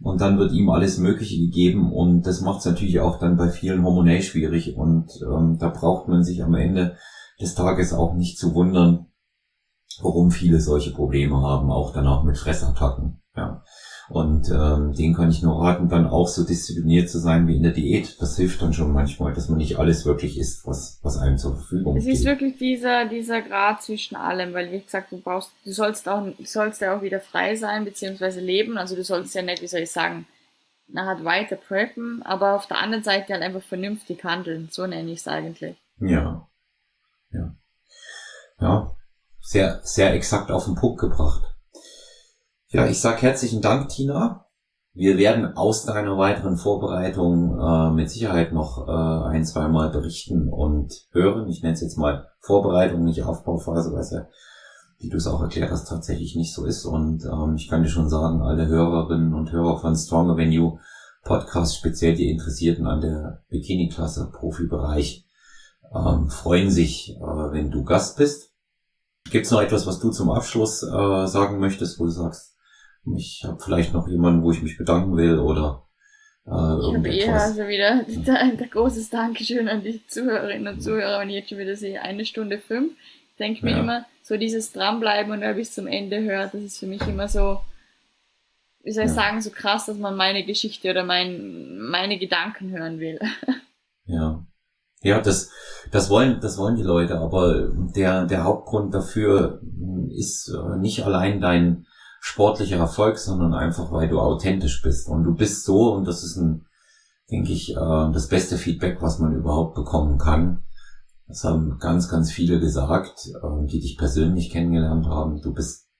Und dann wird ihm alles Mögliche gegeben und das macht es natürlich auch dann bei vielen hormonell schwierig und ähm, da braucht man sich am Ende des Tages auch nicht zu wundern, warum viele solche Probleme haben, auch danach mit Fressattacken. Ja. Und ähm, den kann ich nur raten, dann auch so diszipliniert zu sein wie in der Diät. Das hilft dann schon manchmal, dass man nicht alles wirklich isst, was, was einem zur Verfügung Es ist steht. wirklich dieser, dieser Grad zwischen allem, weil wie gesagt, du brauchst, du sollst auch, du sollst ja auch wieder frei sein, beziehungsweise leben. Also du sollst ja nicht, wie soll ich sagen, nachher weiter preppen, aber auf der anderen Seite halt einfach vernünftig handeln. So nenne ich es eigentlich. Ja. Ja. Ja. Sehr, sehr exakt auf den Punkt gebracht. Ja, ich sag herzlichen Dank, Tina. Wir werden aus deiner weiteren Vorbereitung äh, mit Sicherheit noch äh, ein, zweimal berichten und hören. Ich nenne es jetzt mal Vorbereitung, nicht Aufbauphase, weil es ja, wie du es auch erklärt hast, tatsächlich nicht so ist. Und ähm, ich kann dir schon sagen, alle Hörerinnen und Hörer von Stronger Venue Podcast, speziell die Interessierten an der Bikini-Klasse, Profibereich, ähm, freuen sich, äh, wenn du Gast bist. Gibt es noch etwas, was du zum Abschluss äh, sagen möchtest, wo du sagst, ich habe vielleicht noch jemanden, wo ich mich bedanken will oder äh, Ich habe irgendetwas? also wieder ein großes Dankeschön an die Zuhörerinnen und Zuhörer, wenn ich jetzt schon wieder sehe, eine Stunde fünf. Ich denke mir Ja. immer, so dieses Dranbleiben und wer bis zum Ende hört, das ist für mich immer so, wie soll ich Ja. sagen, so krass, dass man meine Geschichte oder mein, meine Gedanken hören will. Ja. Ja, das, das wollen, das wollen die Leute, aber der, der Hauptgrund dafür mh, ist äh, nicht allein dein sportlicher Erfolg, sondern einfach, weil du authentisch bist. Und du bist so, und das ist ein, denke ich, äh, das beste Feedback, was man überhaupt bekommen kann. Das haben ganz, ganz viele gesagt, äh, die dich persönlich kennengelernt haben. Du bist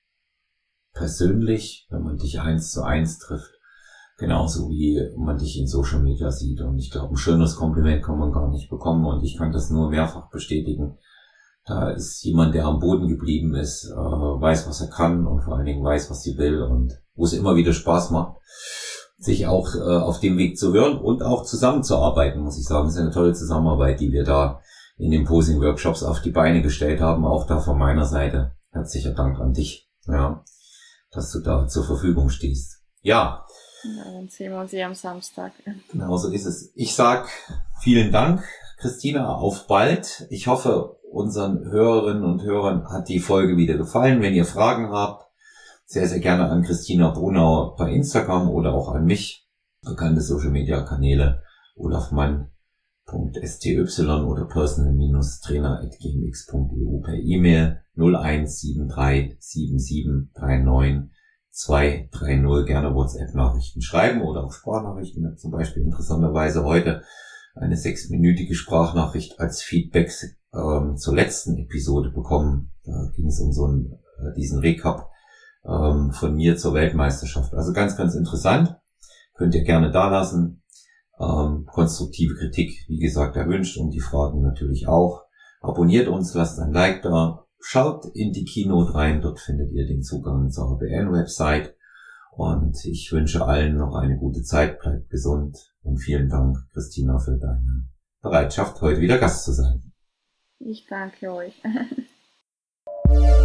persönlich, wenn man dich eins zu eins trifft, genauso wie man dich in Social Media sieht. Und ich glaube, ein schönes Kompliment kann man gar nicht bekommen. Und ich kann das nur mehrfach bestätigen. Da ist jemand, der am Boden geblieben ist, äh, weiß, was er kann und vor allen Dingen weiß, was sie will und wo es immer wieder Spaß macht, sich auch äh, auf dem Weg zu hören und auch zusammenzuarbeiten, muss ich sagen. Es ist eine tolle Zusammenarbeit, die wir da in den Posing-Workshops auf die Beine gestellt haben. Auch da von meiner Seite herzlicher Dank an dich, ja, dass du da zur Verfügung stehst. Ja, Ja, dann sehen wir uns eh am Samstag. Genau so ist es. Ich sag vielen Dank, Christina, auf bald. Ich hoffe, unseren Hörerinnen und Hörern hat die Folge wieder gefallen. Wenn ihr Fragen habt, sehr, sehr gerne an Christina Brunauer bei Instagram oder auch an mich. Bekannte Social Media Kanäle olafmann.sty oder personal-trainer.gmx.eu per E-Mail 01737739 230 gerne WhatsApp-Nachrichten schreiben oder auch Sprachnachrichten. Zum Beispiel interessanterweise heute eine sechsminütige Sprachnachricht als Feedback ähm, zur letzten Episode bekommen. Da ging es um so einen, äh, diesen Recap ähm, von mir zur Weltmeisterschaft. Also ganz, ganz interessant. Könnt ihr gerne da lassen. Ähm, konstruktive Kritik, wie gesagt, erwünscht und die Fragen natürlich auch. Abonniert uns, lasst ein Like da. Schaut in die Keynote rein, dort findet ihr den Zugang zur HBN-Website. Und ich wünsche allen noch eine gute Zeit, bleibt gesund und vielen Dank, Christina, für deine Bereitschaft, heute wieder Gast zu sein. Ich danke euch.